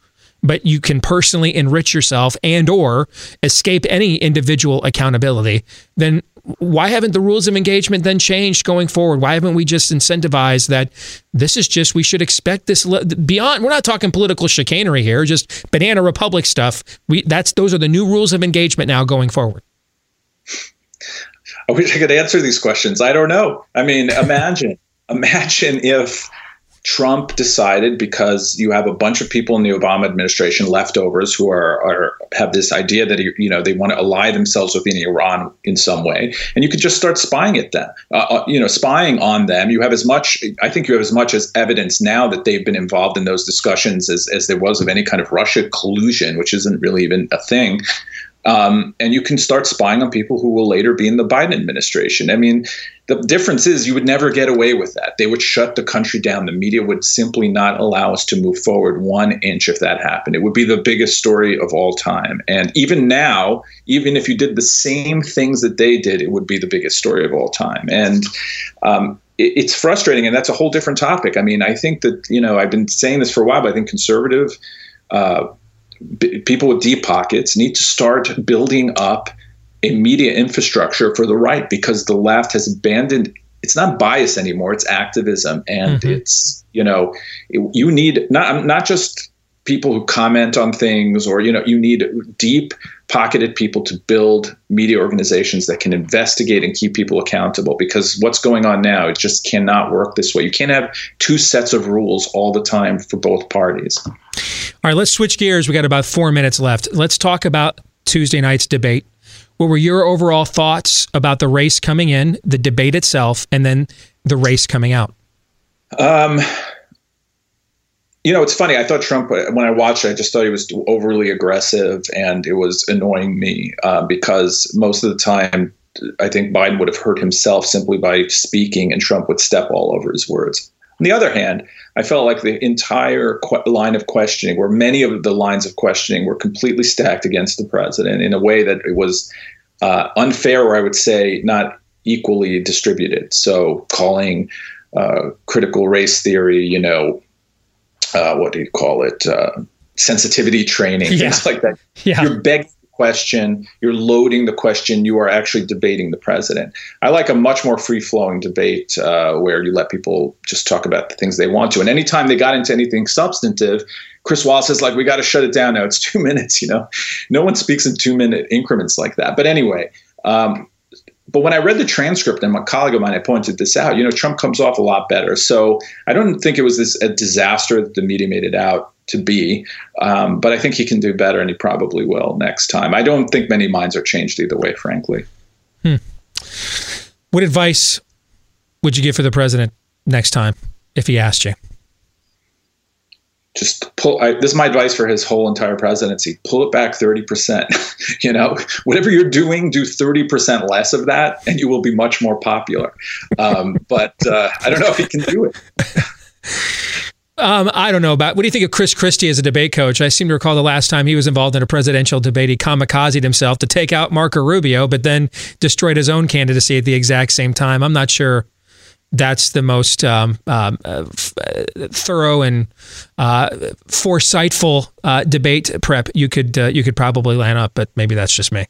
B: but you can personally enrich yourself and or escape any individual accountability then why haven't the rules of engagement then changed going forward? Why haven't we just incentivized that this is just we should expect this beyond we're not talking political chicanery here just banana republic stuff. We that's those are the new rules of engagement now going forward.
R: I wish i could answer these questions. I don't know. I mean imagine imagine if Trump decided because you have a bunch of people in the Obama administration leftovers who are, are have this idea that you know they want to ally themselves within Iran in some way, and you could just start spying at them, uh, uh, you know, spying on them. You have as much, I think, you have as much as evidence now that they've been involved in those discussions as as there was of any kind of Russia collusion, which isn't really even a thing. Um, and you can start spying on people who will later be in the Biden administration. I mean, the difference is you would never get away with that. They would shut the country down. The media would simply not allow us to move forward one inch if that happened. It would be the biggest story of all time. And even now, even if you did the same things that they did, it would be the biggest story of all time. And um, it, it's frustrating, and that's a whole different topic. I mean, I think that, you know, I've been saying this for a while, but I think conservative. Uh, b- people with deep pockets need to start building up a media infrastructure for the right because the left has abandoned it's not bias anymore it's activism and mm-hmm. it's you know you need not not just people who comment on things or you know you need deep pocketed people to build media organizations that can investigate and keep people accountable because what's going on now it just cannot work this way. You can't have two sets of rules all the time for both parties.
B: All right let's switch gears. We got about four minutes left. Let's talk about tuesday night's debate. What were your overall thoughts about the race coming in the debate itself and then the race coming out?
R: Um you know, it's funny. I thought Trump, when I watched it, I just thought he was overly aggressive and it was annoying me uh, because most of the time, I think Biden would have hurt himself simply by speaking and Trump would step all over his words. On the other hand, I felt like the entire qu- line of questioning, where many of the lines of questioning were completely stacked against the president in a way that it was uh, unfair, or I would say not equally distributed. So calling uh, critical race theory, you know, uh, what do you call it? Uh, sensitivity training, yeah. things like that. Yeah. You're begging the question, you're loading the question, you are actually debating the president. I like a much more free flowing debate uh, where you let people just talk about the things they want to. And anytime they got into anything substantive, Chris Wallace is like, we got to shut it down now. It's two minutes, you know? No one speaks in two minute increments like that. But anyway, um, but when I read the transcript, and my colleague of mine had pointed this out, you know, Trump comes off a lot better. So I don't think it was this a disaster that the media made it out to be. Um, but I think he can do better, and he probably will next time. I don't think many minds are changed either way, frankly.
B: Hmm. What advice would you give for the president next time if he asked you?
R: Just pull. I, this is my advice for his whole entire presidency: pull it back thirty percent. you know, whatever you're doing, do thirty percent less of that, and you will be much more popular. Um, but uh, I don't know if he can do it.
B: Um, I don't know about. What do you think of Chris Christie as a debate coach? I seem to recall the last time he was involved in a presidential debate, he kamikazed himself to take out Marco Rubio, but then destroyed his own candidacy at the exact same time. I'm not sure that's the most um, um, uh, f- uh, thorough and uh, foresightful uh, debate prep you could uh, you could probably line up, but maybe that's just me.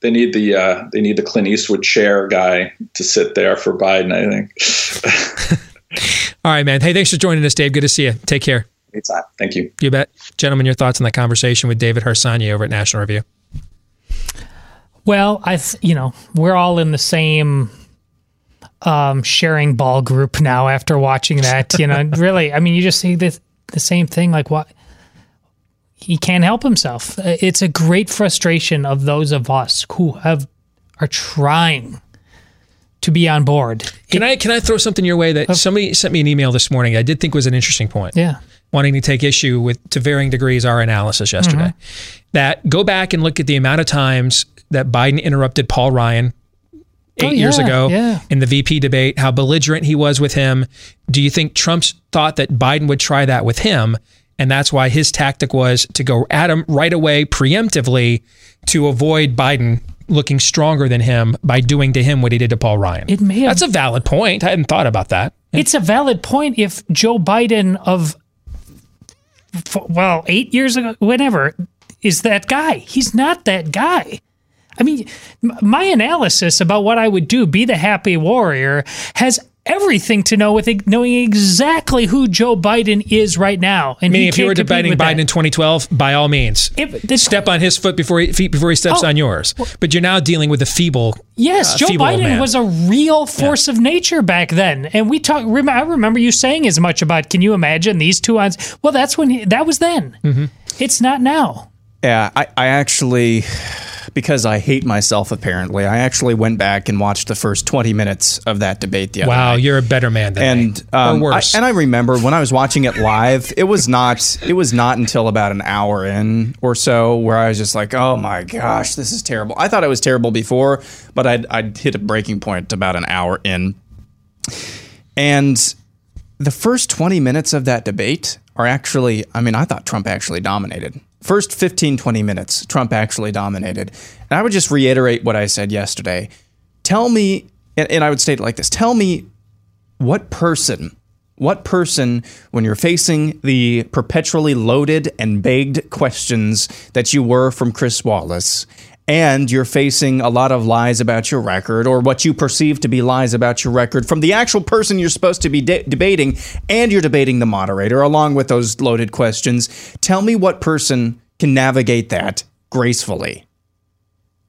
R: They need the uh, they need the Clint Eastwood chair guy to sit there for Biden. I think.
B: All right, man. Hey, thanks for joining us, Dave. Good to see you. Take care.
R: Anytime. Thank you.
B: You bet. Gentlemen, your thoughts on that conversation with David Harsanyi over at National Review?
D: Well, I, th- you know, we're all in the same um, sharing ball group now after watching that. You know, really, I mean, you just see the the same thing. Like what he can't help himself. It's a great frustration of those of us who have are trying to be on board.
B: Can I can I throw something your way that somebody sent me an email this morning? I did think was an interesting point.
D: Yeah.
B: Wanting to take issue with to varying degrees our analysis yesterday. That go back and look at the amount of times that Biden interrupted Paul Ryan eight
D: Oh,
B: years
D: yeah,
B: ago
D: yeah.
B: in the VP debate, how belligerent he was with him. Do you think Trump's thought that Biden would try that with him? And that's why his tactic was to go at him right away, preemptively, to avoid Biden looking stronger than him by doing to him what he did to Paul Ryan.
D: It may have-
B: That's a valid point. I hadn't thought about that.
D: It's a valid point if Joe Biden of well, 8 years ago whenever, is that guy. He's not that guy. I mean, my analysis about what I would do, be the happy warrior, has everything to know with knowing exactly who Joe Biden is right now. And
B: Meaning, if you were debating Biden
D: that.
B: in 2012, by all means, step on his foot before he, feet before he steps
D: Oh,
B: on yours. But you're now dealing with a feeble,
D: Yes,
B: uh,
D: Joe
B: feeble
D: Biden
B: man.
D: was a real force of nature back then, and we talk. Rem- I remember you saying as much about. Can you imagine these two on? Well, that's when he, that was then.
B: Mm-hmm.
D: It's not now.
E: Yeah, I, I actually, because I hate myself apparently, I actually went back and watched the first 20 minutes of that debate the other day.
B: Wow,
E: night.
B: you're a better man than
E: and
B: me.
E: um,
B: or worse.
E: I, and I remember when I was watching it live, it was not it was not until about an hour in or so where I was just like, oh my gosh, this is terrible. I thought it was terrible before, but I'd, I'd hit a breaking point about an hour in, and the first 20 minutes of that debate are actually, I mean, I thought Trump actually dominated. First 15, 20 minutes, Trump actually dominated. And I would just reiterate what I said yesterday. Tell me, and, and I would state it like this tell me what person, what person, when you're facing the perpetually loaded and begged questions that you were from Chris Wallace, and you're facing a lot of lies about your record or what you perceive to be lies about your record from the actual person you're supposed to be de- debating, and you're debating the moderator along with those loaded questions, tell me what person can navigate that gracefully.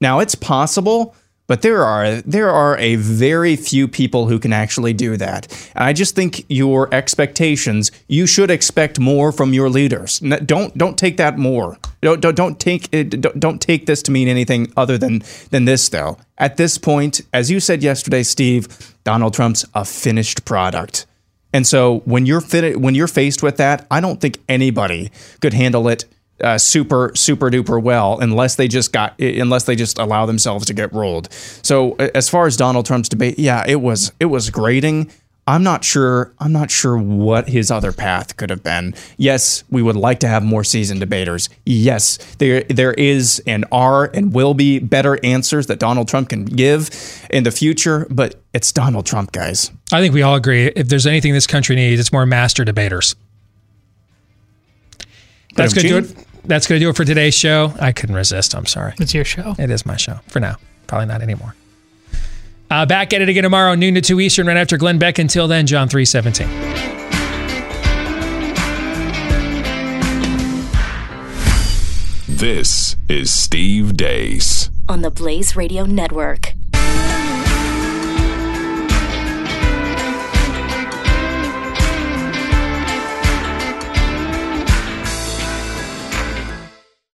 E: Now it's possible, but there are there are a very few people who can actually do that. And I just think your expectations, you should expect more from your leaders. Don't don't take that more. Don't don't, don't take don't, don't take this to mean anything other than than this though. At this point, as you said yesterday, Steve, Donald Trump's a finished product. And so when you're fit, when you're faced with that, I don't think anybody could handle it uh, super super duper well unless they just got unless they just allow themselves to get rolled. So as far as Donald Trump's debate, yeah, it was it was grating. I'm not sure. I'm not sure what his other path could have been. Yes, we would like to have more seasoned debaters. Yes, there there is and are and will be better answers that Donald Trump can give in the future. But it's Donald Trump, guys.
B: I think we all agree. If there's anything this country needs, it's more master debaters. That's going to do it. That's going to do it for today's show. I couldn't resist. I'm sorry.
D: It's your show.
B: It is my show for now. Probably not anymore. Uh, back at it again tomorrow, noon to 2 Eastern, right after Glenn Beck. Until then, John 317.
A: This is Steve Deace.
S: on the Blaze Radio Network.